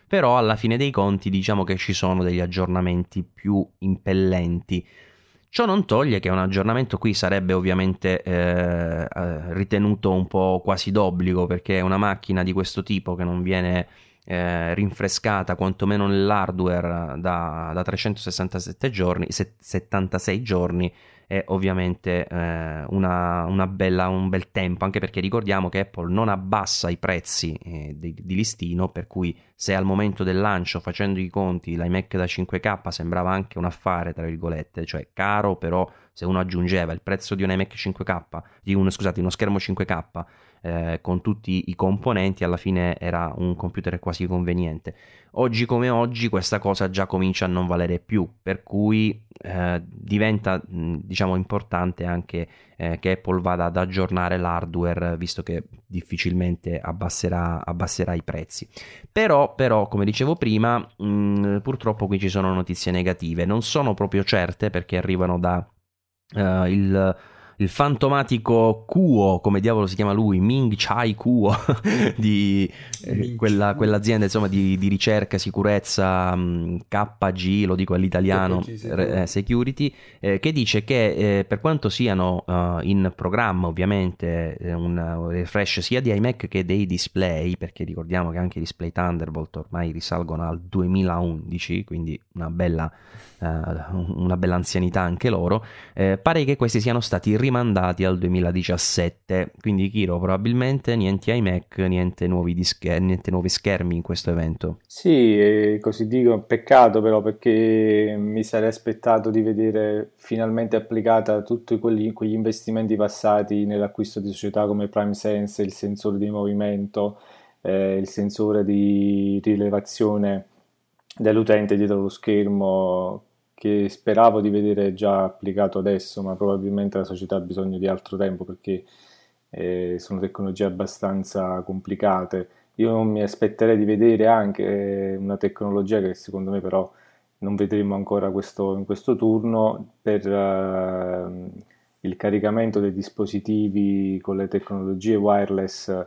però alla fine dei conti diciamo che ci sono degli aggiornamenti più impellenti. Ciò non toglie che un aggiornamento qui sarebbe ovviamente eh, ritenuto un po' quasi d'obbligo perché una macchina di questo tipo che non viene eh, rinfrescata quantomeno nell'hardware da, da 367 giorni, 76 giorni è ovviamente eh, una, una bella, un bel tempo, anche perché ricordiamo che Apple non abbassa i prezzi eh, di, di, listino, per cui se al momento del lancio, facendo i conti, l'iMac da 5K sembrava anche un affare, tra virgolette, cioè caro, però se uno aggiungeva il prezzo di un iMac 5K, di un, scusate, uno schermo 5K, eh, con tutti i componenti, alla fine era un computer quasi conveniente. Oggi come oggi questa cosa già comincia a non valere più, per cui eh, diventa diciamo importante anche eh, che Apple vada ad aggiornare l'hardware, visto che difficilmente abbasserà, abbasserà i prezzi. Però, però, come dicevo prima, mh, purtroppo qui ci sono notizie negative, non sono proprio certe perché arrivano da il il fantomatico Kuo, come diavolo si chiama lui, Ming Chai Kuo, <laughs> di eh, quella, quell'azienda insomma, di, di, ricerca, sicurezza mh, KG, lo dico all'italiano, KG, eh, security, eh, che dice che eh, per quanto siano uh, in programma ovviamente eh, un refresh sia di iMac che dei display, perché ricordiamo che anche i display Thunderbolt ormai risalgono al 2011, quindi una bella, uh, una bella anzianità anche loro, pare che questi siano stati rimandati al 2017. Quindi, Kiro, probabilmente niente iMac, niente nuovi, dische, niente nuovi schermi in questo evento. Sì, così dico, peccato però perché mi sarei aspettato di vedere finalmente applicata tutti quelli, quegli investimenti passati nell'acquisto di società come PrimeSense, il sensore di movimento, eh, il sensore di rilevazione dell'utente dietro lo schermo che speravo di vedere già applicato adesso, ma probabilmente la società ha bisogno di altro tempo perché eh, sono tecnologie abbastanza complicate. Io mi aspetterei di vedere anche una tecnologia che secondo me però non vedremo ancora questo, in questo turno per uh, il caricamento dei dispositivi con le tecnologie wireless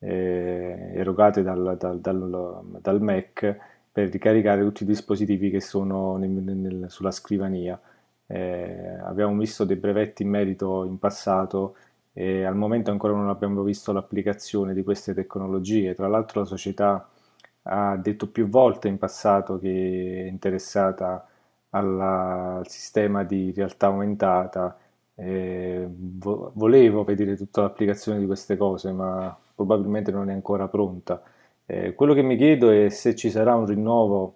eh, erogate dal, dal, dal, dal Mac per ricaricare tutti i dispositivi che sono nel, nel, sulla scrivania. Eh, abbiamo visto dei brevetti in merito in passato e al momento ancora non abbiamo visto l'applicazione di queste tecnologie. Tra l'altro la società ha detto più volte in passato che è interessata alla, al sistema di realtà aumentata. Eh, vo- volevo vedere tutta l'applicazione di queste cose, ma probabilmente non è ancora pronta. Eh, quello che mi chiedo è se ci sarà un rinnovo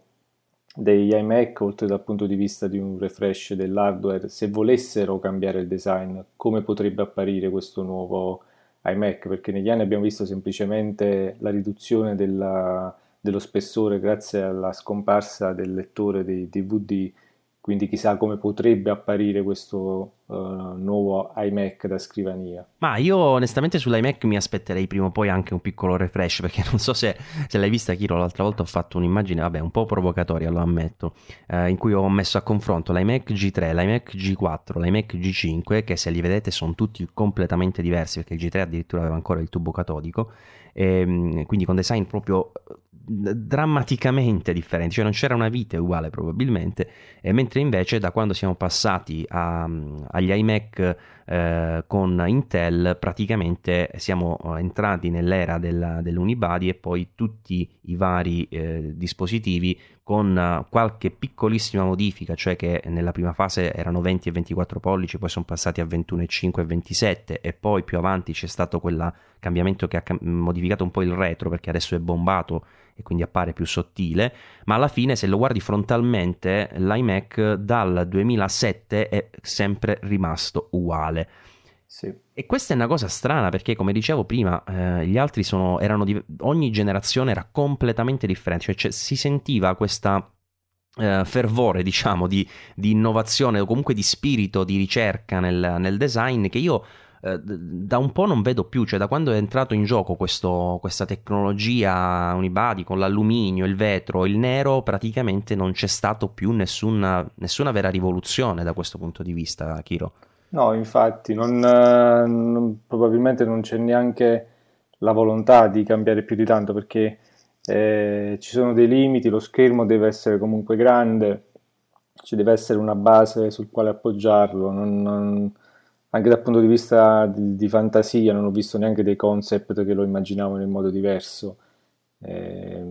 degli iMac, oltre dal punto di vista di un refresh dell'hardware, se volessero cambiare il design, come potrebbe apparire questo nuovo iMac, perché negli anni abbiamo visto semplicemente la riduzione della, dello spessore grazie alla scomparsa del lettore dei DVD quindi chissà come potrebbe apparire questo uh, nuovo iMac da scrivania. Ma io onestamente sull'iMac mi aspetterei prima o poi anche un piccolo refresh, <laughs> perché non so se, se l'hai vista Kiro, l'altra volta ho fatto un'immagine, vabbè, un po' provocatoria, lo ammetto, eh, in cui ho messo a confronto l'iMac G3, l'iMac G4, l'iMac G5, che se li vedete sono tutti completamente diversi, perché il G3 addirittura aveva ancora il tubo catodico, ehm, quindi con design proprio drammaticamente differenti, cioè non c'era una vite uguale probabilmente, e mentre invece da quando siamo passati a, agli iMac eh, con Intel praticamente siamo entrati nell'era della, dell'unibody e poi tutti i vari eh, dispositivi con qualche piccolissima modifica, cioè che nella prima fase erano 20 e 24 pollici, poi sono passati a 21,5 e 27 e poi più avanti c'è stato quel cambiamento che ha modificato un po' il retro perché adesso è bombato e quindi appare più sottile, ma alla fine se lo guardi frontalmente l'iMac dal 2007 è sempre rimasto uguale. Sì. E questa è una cosa strana perché, come dicevo prima, eh, gli altri sono, erano di, ogni generazione era completamente differente, cioè, cioè si sentiva questa eh, fervore, diciamo, di, di, innovazione o comunque di spirito di ricerca nel, nel design che io eh, da un po' non vedo più, cioè da quando è entrato in gioco questo, questa tecnologia unibody con l'alluminio, il vetro, il nero, praticamente non c'è stato più nessuna, nessuna vera rivoluzione da questo punto di vista, Kiro. No, infatti, non, eh, non, probabilmente non c'è neanche la volontà di cambiare più di tanto perché eh, ci sono dei limiti, lo schermo deve essere comunque grande, ci deve essere una base sul quale appoggiarlo, non, non, anche dal punto di vista di, di, fantasia non ho visto neanche dei concept che lo immaginavano in modo diverso. Eh,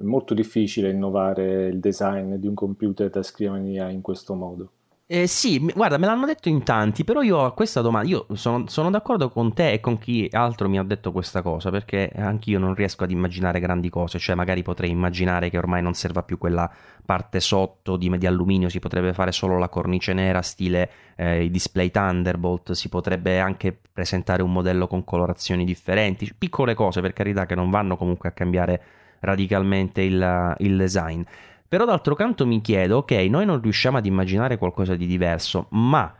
è molto difficile innovare il design di un computer da scrivania in questo modo. Eh, sì, guarda, me l'hanno detto in tanti, però io a questa domanda, io sono, sono, d'accordo con te e con chi altro mi ha detto questa cosa, perché anch'io non riesco ad immaginare grandi cose, cioè magari potrei immaginare che ormai non serva più quella parte sotto di, di alluminio, si potrebbe fare solo la cornice nera, stile eh, i display Thunderbolt, si potrebbe anche presentare un modello con colorazioni differenti, piccole cose per carità che non vanno comunque a cambiare radicalmente il, il design. Però d'altro canto mi chiedo, ok, noi non riusciamo ad immaginare qualcosa di diverso, ma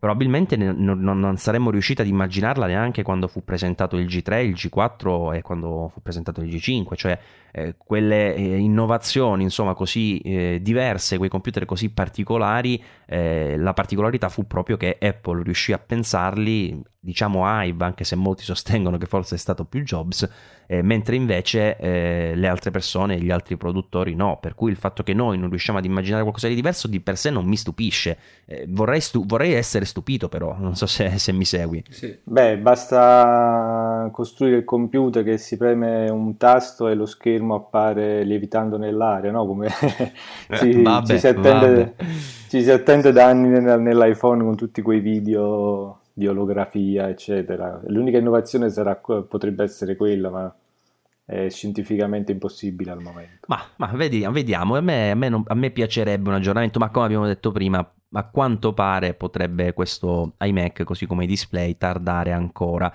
probabilmente non, non, saremmo riusciti ad immaginarla neanche quando fu presentato il G3, il G4 e quando fu presentato il G5, cioè eh, quelle eh, innovazioni insomma così eh, diverse, quei computer così particolari, eh, la particolarità fu proprio che Apple riuscì a pensarli, diciamo Ive, anche se molti sostengono che forse è stato più Jobs, eh, mentre invece eh, le altre persone, gli altri produttori no, per cui il fatto che noi non riusciamo ad immaginare qualcosa di diverso di per sé non mi stupisce, vorrei, stu- vorrei essere stupito però, non so se, se mi segui. Sì. Beh, basta costruire il computer che si preme un tasto e lo schermo appare lievitando nell'aria, no? Come <laughs> ci, vabbè, ci, si attende, ci, si attende, da anni nell'iPhone con tutti quei video di olografia, eccetera. L'unica innovazione sarà, potrebbe essere quella, ma è scientificamente impossibile al momento. Ma, ma vediamo, vediamo. A, me, a, me non, a me piacerebbe un aggiornamento, ma come abbiamo detto prima, a quanto pare potrebbe questo iMac, così come i display, tardare ancora.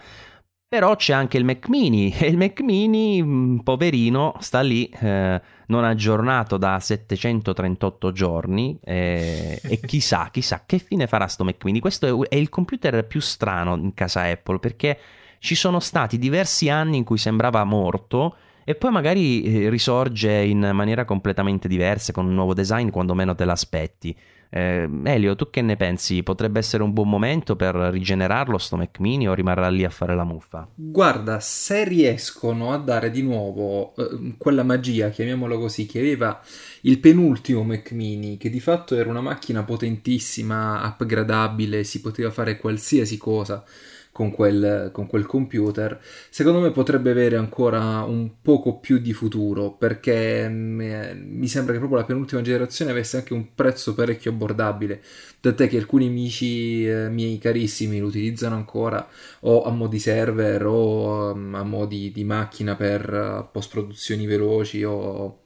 Però c'è anche il Mac mini <laughs> e il Mac mini, mm, poverino, sta lì eh, non aggiornato da 738 giorni eh, e chissà, <laughs> chissà che fine farà sto Mac mini. Questo è il computer più strano in casa Apple perché ci sono stati diversi anni in cui sembrava morto e poi magari eh, risorge in maniera completamente diversa con un nuovo design quando meno te l'aspetti. Eh, Elio, tu che ne pensi? Potrebbe essere un buon momento per rigenerarlo sto Mac mini o rimarrà lì a fare la muffa? Guarda, se riescono a dare di nuovo eh, quella magia, chiamiamolo così, che aveva il penultimo Mac mini, che di fatto era una macchina potentissima, upgradabile, si poteva fare qualsiasi cosa con quel, con quel, computer, secondo me potrebbe avere ancora un poco più di futuro perché mm, mi sembra che proprio la penultima generazione avesse anche un prezzo parecchio abbordabile, tant'è che alcuni amici eh, miei carissimi lo utilizzano ancora o a mo' di server o um, a mo' di, di macchina per uh, post produzioni veloci o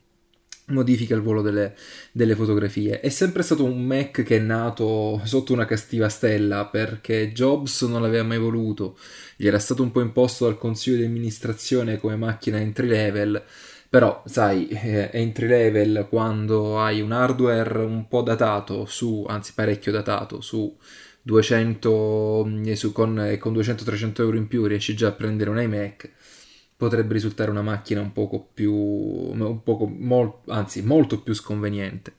modifica il volo delle, delle, fotografie. È sempre stato un Mac che è nato sotto una cattiva stella perché Jobs non l'aveva mai voluto, gli era stato un po' imposto dal consiglio di amministrazione come macchina entry level. Però, sai, è entry level quando hai un hardware un po' datato su, anzi parecchio datato, su 200, su, con, con 200-300 euro in più riesci già a prendere un iMac potrebbe risultare una macchina un poco più, un poco, mol, anzi molto più sconveniente.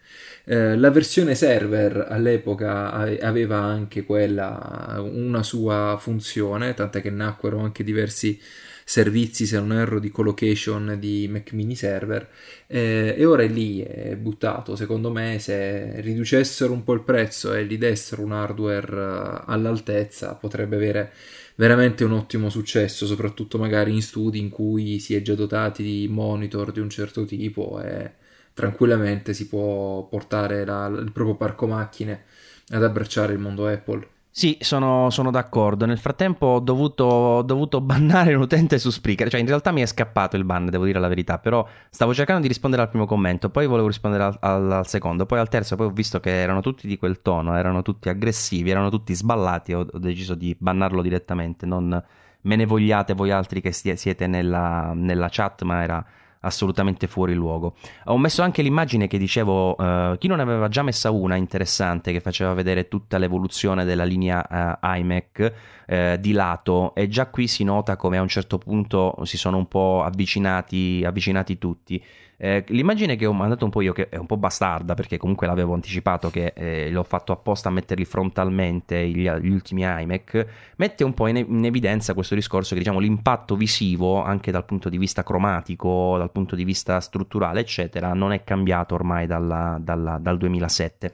Eh, la versione server all'epoca aveva anche quella, una sua funzione, tant'è che nacquero anche diversi servizi, se non erro, di collocation di Mac mini server eh, e ora è lì, è buttato. Secondo me se riducessero un po' il prezzo e gli dessero un hardware eh, all'altezza potrebbe avere veramente un ottimo successo, soprattutto magari in studi in cui si è già dotati di monitor di un certo tipo e tranquillamente si può portare la, il proprio parco macchine ad abbracciare il mondo Apple. Sì, sono, sono, d'accordo. Nel frattempo ho dovuto, ho dovuto, bannare un utente su Spreaker. Cioè, in realtà mi è scappato il ban, devo dire la verità. Però stavo cercando di rispondere al primo commento, poi volevo rispondere al, al, secondo, poi al terzo. Poi ho visto che erano tutti di quel tono, erano tutti aggressivi, erano tutti sballati. Ho, ho deciso di bannarlo direttamente. Non me ne vogliate voi altri che siete nella, nella chat, ma era assolutamente fuori luogo. Ho messo anche l'immagine che dicevo, uh, chi non aveva già messa una interessante che faceva vedere tutta l'evoluzione della linea uh, iMac uh, di lato e già qui si nota come a un certo punto si sono un po' avvicinati, avvicinati tutti. Eh, l'immagine che ho mandato un po' io, che è un po' bastarda perché comunque l'avevo anticipato che eh, l'ho fatto apposta a metterli frontalmente gli, gli ultimi iMac, mette un po' in, in, evidenza questo discorso che diciamo l'impatto visivo anche dal punto di vista cromatico, dal punto di vista strutturale eccetera non è cambiato ormai dalla, dalla, dal 2007.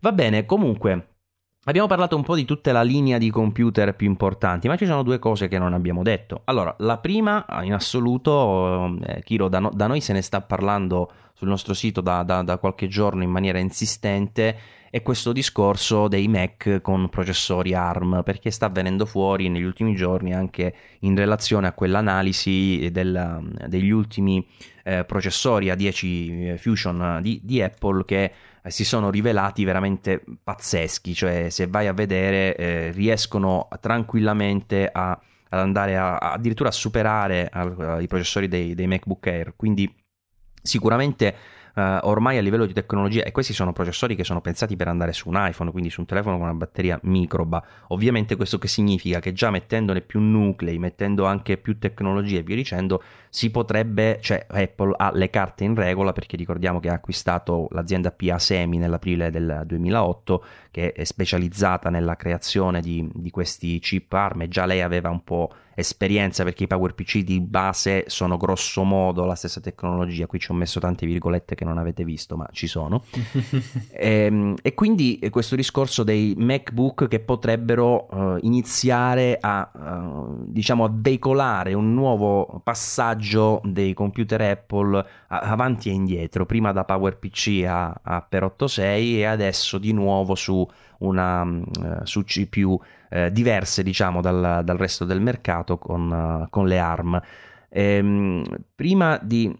Va bene, comunque Abbiamo parlato un po' di tutta la linea di computer più importanti, ma ci sono due cose che non abbiamo detto. Allora, la prima, in assoluto, eh, Kiro, da, no, da, noi se ne sta parlando sul nostro sito da, da, da, qualche giorno in maniera insistente, è questo discorso dei Mac con processori ARM, perché sta venendo fuori negli ultimi giorni anche in relazione a quell'analisi del, degli ultimi eh, processori A10 Fusion di, di Apple che eh, si sono rivelati veramente pazzeschi, cioè se vai a vedere eh, riescono tranquillamente a, ad andare a, a, addirittura a superare a, i processori dei, dei MacBook Air, quindi sicuramente uh, ormai a livello di tecnologia, e questi sono processori che sono pensati per andare su un iPhone, quindi su un telefono con una batteria microba. Ovviamente questo che significa? Che già mettendone più nuclei, mettendo anche più tecnologie e via dicendo, si potrebbe, cioè Apple ha le carte in regola perché ricordiamo che ha acquistato l'azienda PA Semi nell'aprile del 2008 che è specializzata nella creazione di, di questi chip ARM e già lei aveva un po' esperienza perché i PowerPC di base sono grosso modo la stessa tecnologia, qui ci ho messo tante virgolette che non avete visto ma ci sono. E, <laughs> ehm, e, quindi questo discorso dei MacBook che potrebbero uh, iniziare a uh, diciamo a veicolare un nuovo passaggio dei computer Apple avanti e indietro, prima da PowerPC a, a per 86 e adesso di nuovo su una uh, su CPU eh, diverse diciamo dal, dal, resto del mercato con, uh, con le ARM. Ehm, prima di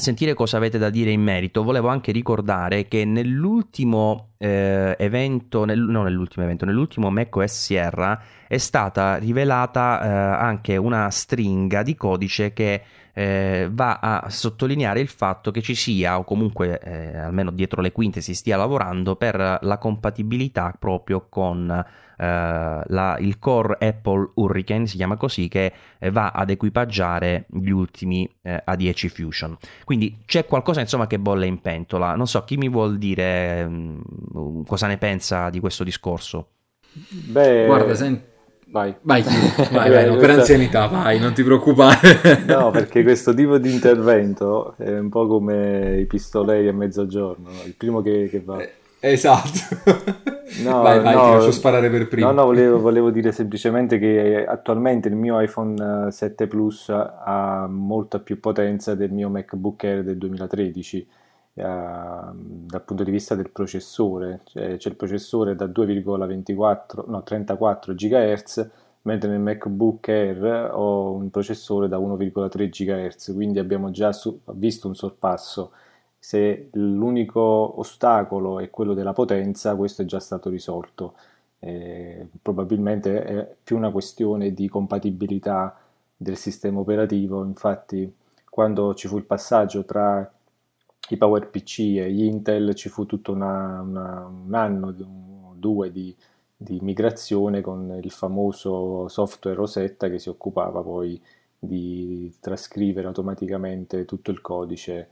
sentire cosa avete da dire in merito, volevo anche ricordare che nell'ultimo eh, evento, nel, no nell'ultimo evento, nell'ultimo macOS Sierra è stata rivelata eh, anche una stringa di codice che eh, va a sottolineare il fatto che ci sia, o comunque eh, almeno dietro le quinte si stia lavorando per la compatibilità proprio con la, il core Apple Hurricane, si chiama così, che eh, va ad equipaggiare gli ultimi eh, A10 Fusion. Quindi c'è qualcosa insomma che bolle in pentola. Non so chi mi vuol dire um, cosa ne pensa di questo discorso. Beh, guarda, senti Vai, vai, <laughs> vai, vai no, per anzianità, vai, non ti preoccupare. <laughs> no, perché questo tipo di intervento è un po' come i pistoleri a mezzogiorno, il primo che, che va. Eh, esatto. No, vai, vai, no, ti lascio sparare per primo. No, no, volevo, volevo, dire semplicemente che attualmente il mio iPhone 7 Plus ha molta più potenza del mio MacBook Air del 2013 eh, dal punto di vista del processore, cioè, c'è il processore da 2,24 no 34 GHz, mentre nel MacBook Air ho un processore da 1,3 GHz, quindi abbiamo già su- visto un sorpasso. Se l'unico ostacolo è quello della potenza, questo è già stato risolto. Eh, probabilmente è più una questione di compatibilità del sistema operativo. Infatti, quando ci fu il passaggio tra i PowerPC e gli Intel ci fu tutto una, una, un anno, due di, di, migrazione con il famoso software Rosetta che si occupava poi di trascrivere automaticamente tutto il codice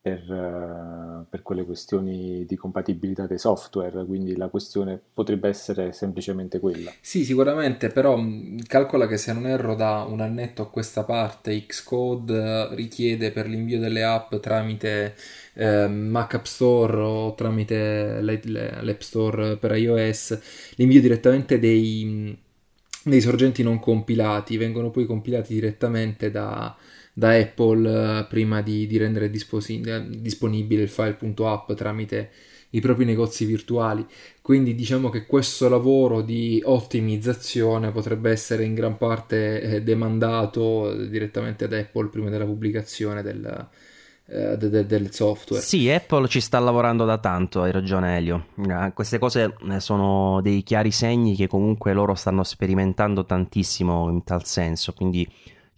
per, uh, per, quelle questioni di compatibilità dei software, quindi la questione potrebbe essere semplicemente quella. Sì, sicuramente, però calcola che se non erro da un annetto a questa parte Xcode eh, richiede per l'invio delle app tramite eh, Mac App Store o tramite l'App Store per iOS l'invio direttamente dei, dei sorgenti non compilati, vengono poi compilati direttamente da da Apple eh, prima di, di rendere disposi- disponibile il file.app tramite i propri negozi virtuali. Quindi diciamo che questo lavoro di ottimizzazione potrebbe essere in gran parte eh, demandato direttamente ad Apple prima della pubblicazione del, eh, de, de, del software. Sì, Apple ci sta lavorando da tanto, hai ragione Elio. Eh, queste cose eh, sono dei chiari segni che comunque loro stanno sperimentando tantissimo in tal senso, quindi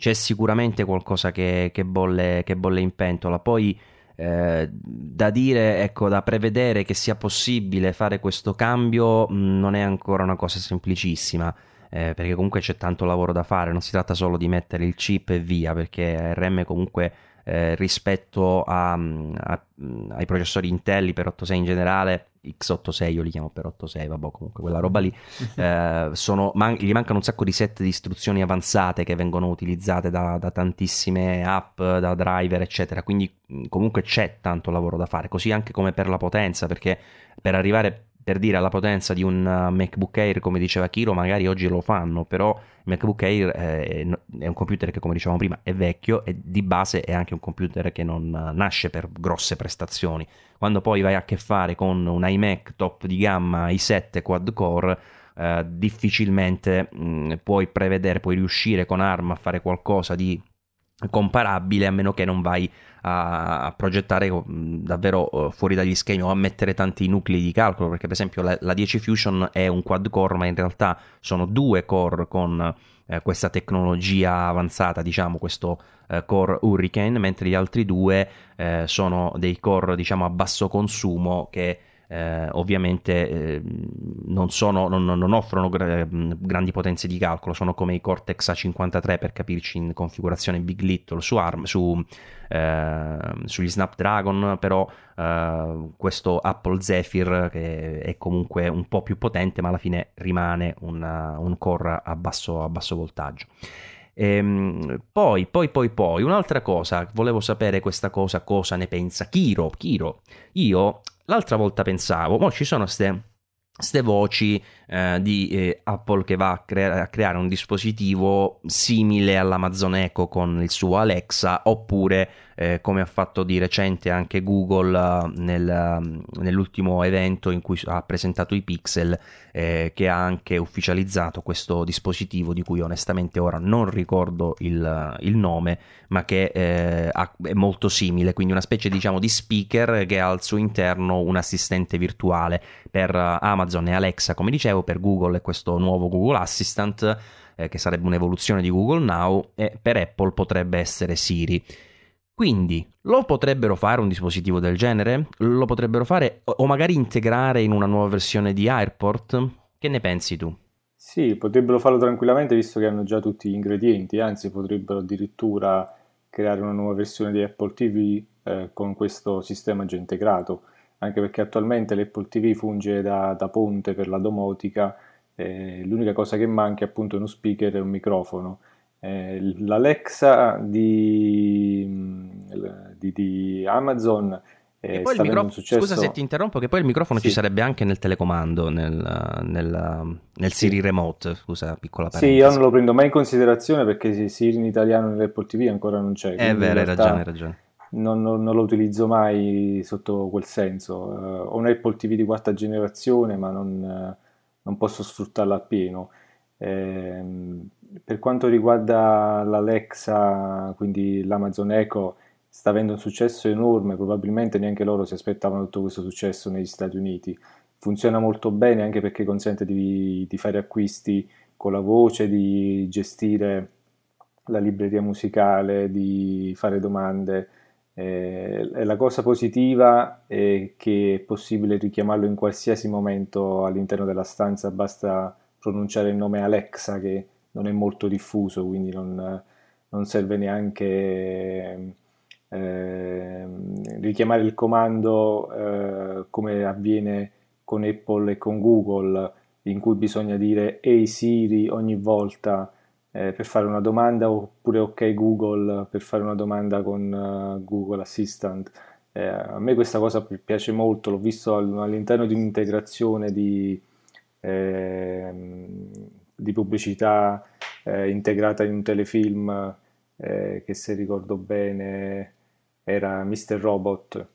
c'è sicuramente qualcosa che, che, bolle, che bolle, in pentola. Poi eh, da dire, ecco, da prevedere che sia possibile fare questo cambio mm, non è ancora una cosa semplicissima. Eh, perché comunque c'è tanto lavoro da fare, non si tratta solo di mettere il chip e via, perché ARM comunque eh, rispetto a, a, ai processori Intel per 86 in generale x86 io li chiamo per 86 vabbè comunque quella roba lì. <laughs> Eh, sono, man- gli mancano un sacco di set di istruzioni avanzate che vengono utilizzate da, da tantissime app da driver eccetera. Quindi comunque c'è tanto lavoro da fare così anche come per la potenza perché per arrivare per dire alla potenza di un uh, MacBook Air, come diceva Kiro, magari oggi lo fanno, però il MacBook Air è, è un computer che, come dicevamo prima, è vecchio e di base è anche un computer che non uh, nasce per grosse prestazioni. Quando poi vai a che fare con un iMac top di gamma i7 quad core, eh, difficilmente mh, puoi prevedere, puoi riuscire con ARM a fare qualcosa di comparabile a meno che non vai a, a progettare davvero uh, fuori dagli schemi o a mettere tanti nuclei di calcolo perché per esempio la, la 10 Fusion è un quad core ma in realtà sono due core con eh, questa tecnologia avanzata diciamo questo eh, core Hurricane mentre gli altri due eh, sono dei core diciamo a basso consumo che eh, ovviamente eh, non, sono, non, non, offrono gra- grandi potenze di calcolo, sono come i Cortex A53 per capirci in configurazione Big Little su ARM, su, eh, sugli Snapdragon, però eh, questo Apple Zephyr che è comunque un po' più potente, ma alla fine rimane una, un core a basso, a basso voltaggio. Ehm, poi, poi, poi, poi, un'altra cosa, volevo sapere questa cosa, cosa ne pensa Kiro. Kiro, io l'altra volta pensavo, mo ci sono queste voci eh, di eh, Apple che va a, crea- a, creare un dispositivo simile all'Amazon Echo con il suo Alexa oppure eh, come ha fatto di recente anche Google uh, nel, um, nell'ultimo evento in cui ha presentato i pixel eh, che ha anche ufficializzato questo dispositivo di cui onestamente ora non ricordo il, il nome ma che eh, è molto simile quindi una specie diciamo di speaker che ha al suo interno un assistente virtuale per uh, Amazon e Alexa come dicevo per Google e questo nuovo Google Assistant eh, che sarebbe un'evoluzione di Google Now e per Apple potrebbe essere Siri quindi lo potrebbero fare un dispositivo del genere? Lo potrebbero fare o magari integrare in una nuova versione di Airport? Che ne pensi tu? Sì, potrebbero farlo tranquillamente visto che hanno già tutti gli ingredienti, anzi potrebbero addirittura creare una nuova versione di Apple TV eh, con questo sistema già integrato, anche perché attualmente l'Apple TV funge da, da ponte per la domotica, eh, l'unica cosa che manca è appunto uno speaker e un microfono eh, L'Alexa di, di, di Amazon eh, sta microfono, successo... Scusa se ti interrompo, che poi il microfono sì. ci sarebbe anche nel telecomando, nel, nel, nel Siri sì. Remote, scusa, piccola parentesi. Sì, io non lo prendo mai in considerazione perché Siri in italiano nell'Apple TV ancora non c'è. È vero, hai ragione, hai ragione. Non, non, non, lo utilizzo mai sotto quel senso. Uh, ho un Apple TV di quarta generazione, ma non, uh, non posso sfruttarla appieno. Eh, per quanto riguarda l'Alexa, quindi l'Amazon Echo, sta avendo un successo enorme, probabilmente neanche loro si aspettavano tutto questo successo negli Stati Uniti. Funziona molto bene anche perché consente di, di fare acquisti con la voce, di gestire la libreria musicale, di fare domande. Eh, la cosa positiva è che è possibile richiamarlo in qualsiasi momento all'interno della stanza, basta pronunciare il nome Alexa che non è molto diffuso, quindi non, non serve neanche eh, richiamare il comando eh, come avviene con Apple e con Google, in cui bisogna dire Ehi Siri ogni volta eh, per fare una domanda oppure ok Google per fare una domanda con uh, Google Assistant. Eh, a me questa cosa piace molto, l'ho visto all'interno di un'integrazione di Ehm, di pubblicità eh, integrata in un telefilm eh, che se ricordo bene era Mr. Robot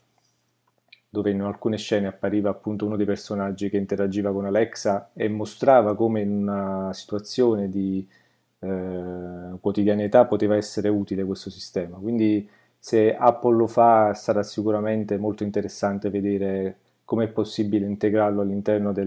dove in alcune scene appariva appunto uno dei personaggi che interagiva con Alexa e mostrava come in una situazione di eh, quotidianità poteva essere utile questo sistema. Quindi se Apple lo fa sarà sicuramente molto interessante vedere come è possibile integrarlo all'interno di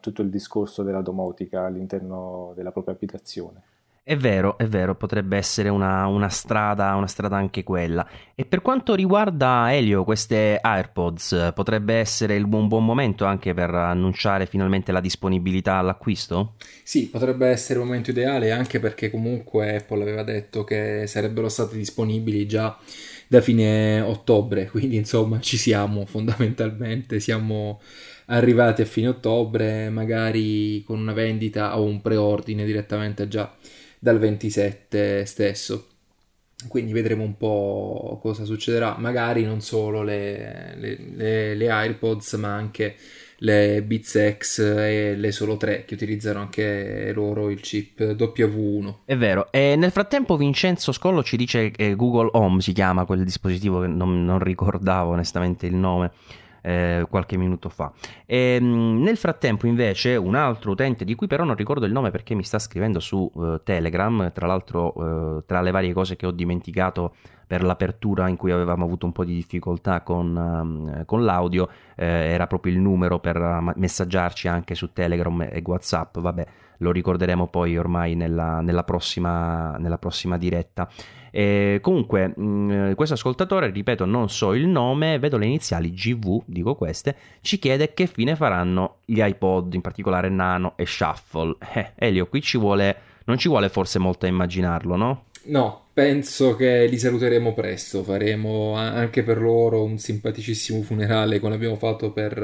tutto il discorso della domotica, all'interno della propria abitazione. È vero, è vero, potrebbe essere una, una, strada, una strada anche quella. E per quanto riguarda Elio, queste AirPods, potrebbe essere il buon, buon momento anche per annunciare finalmente la disponibilità all'acquisto? Sì, potrebbe essere il momento ideale anche perché comunque Apple aveva detto che sarebbero stati disponibili già da fine ottobre, <laughs> quindi insomma ci siamo fondamentalmente, siamo arrivati a fine ottobre, magari con una vendita o un preordine direttamente già dal 27 stesso. Quindi vedremo un po' cosa succederà, magari non solo le, le, le, le AirPods, ma anche le Beats X e le Solo 3 che utilizzano anche loro il chip W1. È vero, e nel frattempo Vincenzo Scollo ci dice che Google Home si chiama quel dispositivo che non, non ricordavo onestamente il nome. Eh, qualche minuto fa. E, ehm, nel frattempo invece un altro utente di cui però non ricordo il nome perché mi sta scrivendo su uh, Telegram, tra l'altro uh, tra le varie cose che ho dimenticato per l'apertura in cui avevamo avuto un po' di difficoltà con, um, con l'audio, eh, era proprio il numero per messaggiarci anche su Telegram e Whatsapp, vabbè lo ricorderemo poi ormai nella, nella, prossima, nella prossima diretta. E comunque, mh, mm, questo ascoltatore, ripeto, non so il nome, vedo le iniziali GV, dico queste, ci chiede che fine faranno gli iPod, in particolare Nano e Shuffle. Eh, Elio, qui ci vuole, non ci vuole forse molto a immaginarlo, no? No, penso che li saluteremo presto, faremo anche per loro un simpaticissimo funerale come abbiamo fatto per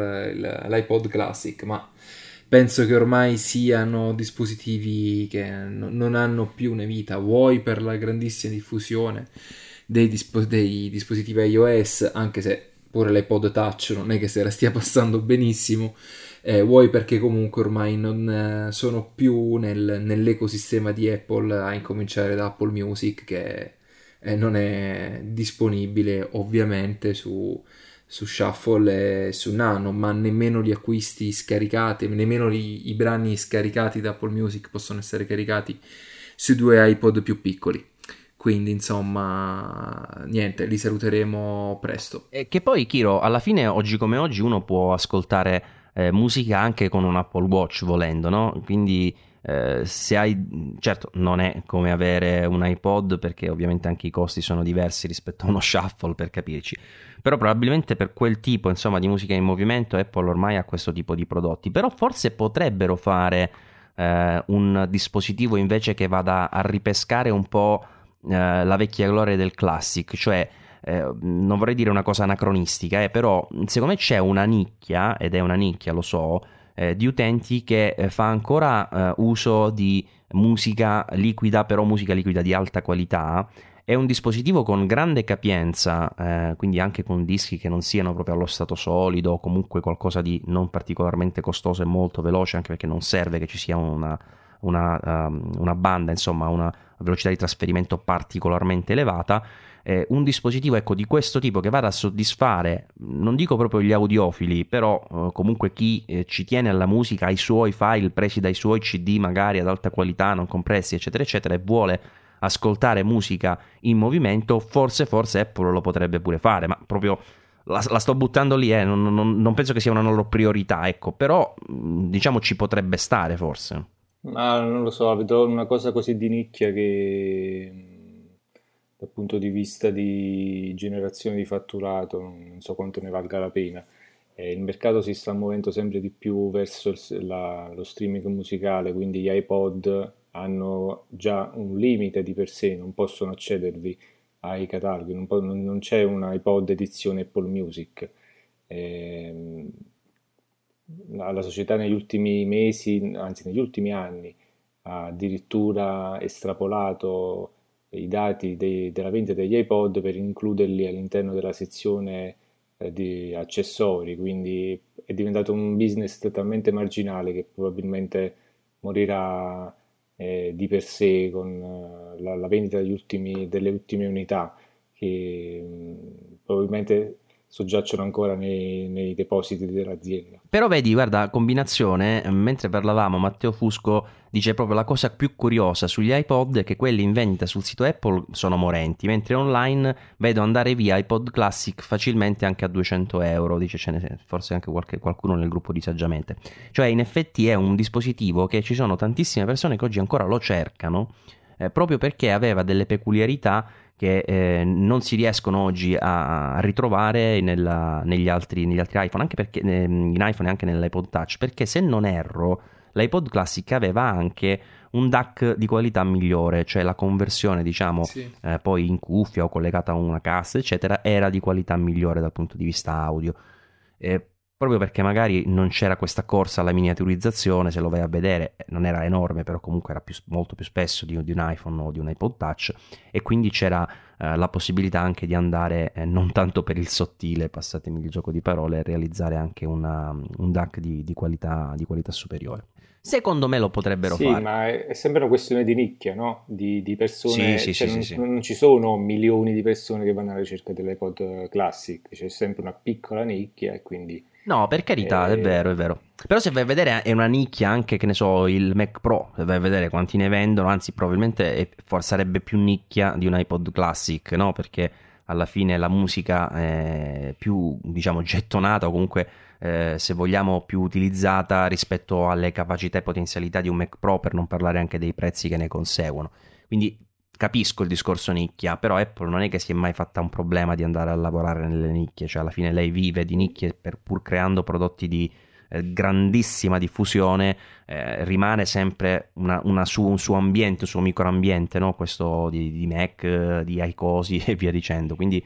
l'iPod Classic, ma penso che ormai siano dispositivi che non hanno più una vita, vuoi per la grandissima diffusione dei, dispo- dei dispositivi iOS, anche se pure l'iPod Touch non è che se la stia <laughs> passando benissimo, eh, vuoi perché comunque ormai non eh, sono più nel, nell'ecosistema di Apple, a incominciare da Apple Music che eh, non è disponibile ovviamente su su Shuffle e su Nano, ma nemmeno gli acquisti scaricati, nemmeno i, i brani scaricati da Apple Music possono essere caricati sui due iPod più piccoli. Quindi, insomma, niente, li saluteremo presto. E che poi, Kiro, alla fine, oggi come oggi, uno può ascoltare eh, musica anche con un Apple Watch volendo, no? Quindi eh, se hai, certo, non è come avere un iPod perché ovviamente anche i costi sono diversi rispetto a uno shuffle per capirci, però probabilmente per quel tipo insomma, di musica in movimento Apple ormai ha questo tipo di prodotti, però forse potrebbero fare eh, un dispositivo invece che vada a ripescare un po' eh, la vecchia gloria del classic, cioè eh, non vorrei dire una cosa anacronistica, eh, però secondo me c'è una nicchia, ed è una nicchia, lo so, eh, di utenti che eh, fa ancora uso di musica liquida, però musica liquida di alta qualità. È un dispositivo con grande capienza, eh, quindi anche con dischi che non siano proprio allo stato solido o comunque qualcosa di non particolarmente costoso e molto veloce, anche perché non serve che ci sia una, una, um, una banda, insomma, una velocità di trasferimento particolarmente elevata. Eh, un dispositivo ecco, di questo tipo che vada a soddisfare, non dico proprio gli audiofili, però eh, comunque chi eh, ci tiene alla musica, ai suoi file presi dai suoi CD magari ad alta qualità, non compressi, eccetera, eccetera, e vuole ascoltare musica in movimento, forse, forse Apple lo potrebbe pure fare, ma proprio la, la sto buttando lì, eh, non, non, non, penso che sia una loro priorità, ecco, però diciamo ci potrebbe stare forse. Ma non lo so, vedo una cosa così di nicchia che dal punto di vista di generazione di fatturato, non so quanto ne valga la pena. Eh, il mercato si sta muovendo sempre di più verso il, la, lo streaming musicale, quindi gli iPod hanno già un limite di per sé, non possono accedervi ai cataloghi, non, po- non c'è un iPod edizione Apple Music. Eh, la, società negli ultimi mesi, anzi negli ultimi anni, ha addirittura estrapolato i dati dei, della vendita degli iPod per includerli all'interno della sezione eh, di accessori, quindi è diventato un business totalmente marginale che probabilmente morirà eh, di per sé con eh, la, la, vendita ultimi, delle ultime unità che mh, mm, probabilmente soggiacciono ancora nei, nei, depositi dell'azienda. Però vedi, guarda, combinazione, mentre parlavamo, Matteo Fusco dice proprio la cosa più curiosa sugli iPod è che quelli in vendita sul sito Apple sono morenti, mentre online vedo andare via iPod Classic facilmente anche a 200 euro, dice ce ne forse anche qualche, qualcuno nel gruppo di Saggiamente. Cioè in effetti è un dispositivo che ci sono tantissime persone che oggi ancora lo cercano, eh, proprio perché aveva delle peculiarità che eh, non si riescono oggi a, ritrovare nella, negli, altri, negli, altri, iPhone, anche perché eh, in iPhone e anche nell'iPod Touch, perché se non erro l'iPod Classic aveva anche un DAC di qualità migliore, cioè la conversione, diciamo, sì. eh, poi in cuffia o collegata a una cassa, eccetera, era di qualità migliore dal punto di vista audio. Eh, proprio perché magari non c'era questa corsa alla miniaturizzazione, se lo vai a vedere non era enorme, però comunque era più, molto più spesso di, di, un iPhone o di un iPod Touch e quindi c'era eh, la possibilità anche di andare eh, non tanto per il sottile, passatemi il gioco di parole, realizzare anche una, un DAC di, di, qualità, di qualità superiore. Secondo me lo potrebbero sì, fare. Sì, ma è, sempre una questione di nicchia, no? Di, di persone. Sì, cioè, sì, non, non, ci sono milioni di persone che vanno alla ricerca dell'iPod Classic, c'è sempre una piccola nicchia e quindi. No, per carità, eh... è vero, è vero. Però se vai a vedere è una nicchia anche, che ne so, il Mac Pro, se vai a vedere quanti ne vendono, anzi probabilmente è, forse sarebbe più nicchia di un iPod Classic, no? Perché alla fine la musica è più, diciamo, gettonata o comunque eh, se vogliamo più utilizzata rispetto alle capacità e potenzialità di un Mac Pro per non parlare anche dei prezzi che ne conseguono. Quindi capisco il discorso nicchia, però Apple non è che si è mai fatta un problema di andare a lavorare nelle nicchie, cioè alla fine lei vive di nicchie pur creando prodotti di eh, grandissima diffusione, eh, rimane sempre una, una su, un suo ambiente, un suo microambiente, no? questo di, di Mac, di iCosi <laughs> e via dicendo, quindi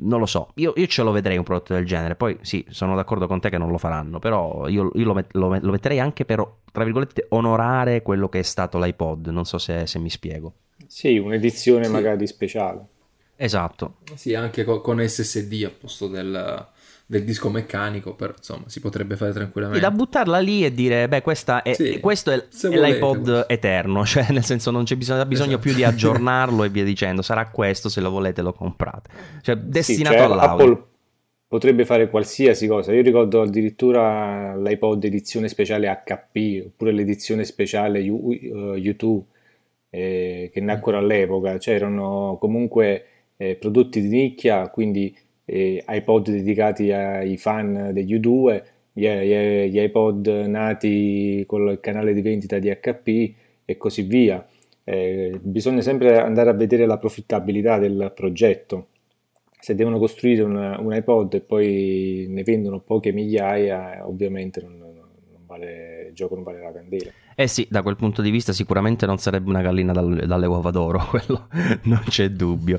non lo so, io, io, ce lo vedrei un prodotto del genere, poi sì, sono d'accordo con te che non lo faranno, però io, io lo, met, lo, lo, metterei anche per, tra virgolette, onorare quello che è stato l'iPod, non so se, se mi spiego. Sì, un'edizione sì. magari speciale. Esatto. Sì, anche con, con SSD al posto del, del disco meccanico, però insomma si potrebbe fare tranquillamente. E da buttarla lì e dire, beh, questa è, sì, questo è, è l'iPod volete. eterno, <laughs> cioè nel senso non c'è bisogno, bisogno esatto. più di aggiornarlo <laughs> e via dicendo, sarà questo, se lo volete lo comprate. Cioè destinato sì, cioè, all'audio. Apple potrebbe fare qualsiasi cosa, io ricordo addirittura l'iPod edizione speciale HP, oppure l'edizione speciale U, uh, U2, eh, che nacquero all'epoca, cioè erano comunque eh, prodotti di nicchia, quindi eh, iPod dedicati ai fan degli U2, gli, gli, iPod nati con il canale di vendita di HP e così via. Eh, bisogna sempre andare a vedere la profittabilità del progetto. Se devono costruire un, un iPod e poi ne vendono poche migliaia, ovviamente non vale, il gioco non vale la candela. Eh sì, da quel punto di vista sicuramente non sarebbe una gallina dal, dalle uova d'oro, <laughs> quello non c'è dubbio.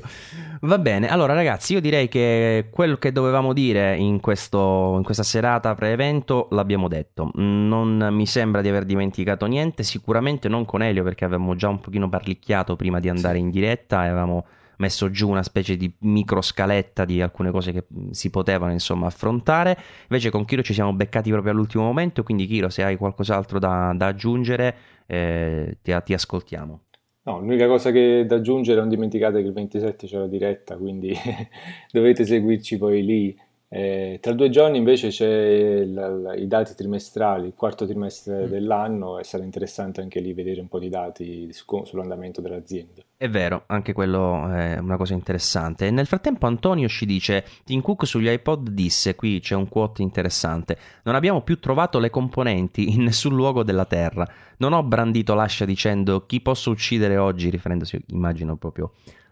Va bene, allora ragazzi, io direi che quello che dovevamo dire in, questo, in questa serata pre-evento l'abbiamo detto. Non mi sembra di aver dimenticato niente, sicuramente non con Elio perché avevamo già un pochino parlicchiato prima di andare in diretta e avevamo messo giù una specie di micro scaletta di alcune cose che si potevano insomma affrontare. Invece con Kiro ci siamo beccati proprio all'ultimo momento, quindi Kiro se hai qualcos'altro da, da aggiungere eh, ti, ti ascoltiamo. No, l'unica cosa che da aggiungere, non dimenticate che il 27 c'è la diretta, quindi <laughs> dovete seguirci poi lì. Eh, tra due giorni invece c'è la, i dati trimestrali, il quarto trimestre mm. dell'anno e sarà interessante anche lì vedere un po' di dati su, sull'andamento dell'azienda. È vero, anche quello è una cosa interessante. E nel frattempo Antonio ci dice, Tim Cook sugli iPod disse, qui c'è un quote interessante, non abbiamo più trovato le componenti in nessun luogo della Terra. Non ho brandito l'ascia dicendo chi posso uccidere oggi, riferendosi immagino proprio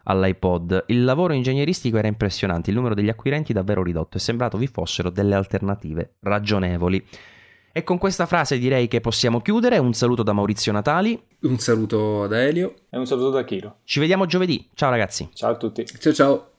all'iPod. Il lavoro ingegneristico era impressionante, il numero degli acquirenti davvero ridotto e sembrato vi fossero delle alternative ragionevoli. E con questa frase direi che possiamo chiudere. Un saluto da Maurizio Natali. Un saluto da Elio. E un saluto da Chiro. Ci vediamo giovedì. Ciao ragazzi. Ciao a tutti. Ciao ciao.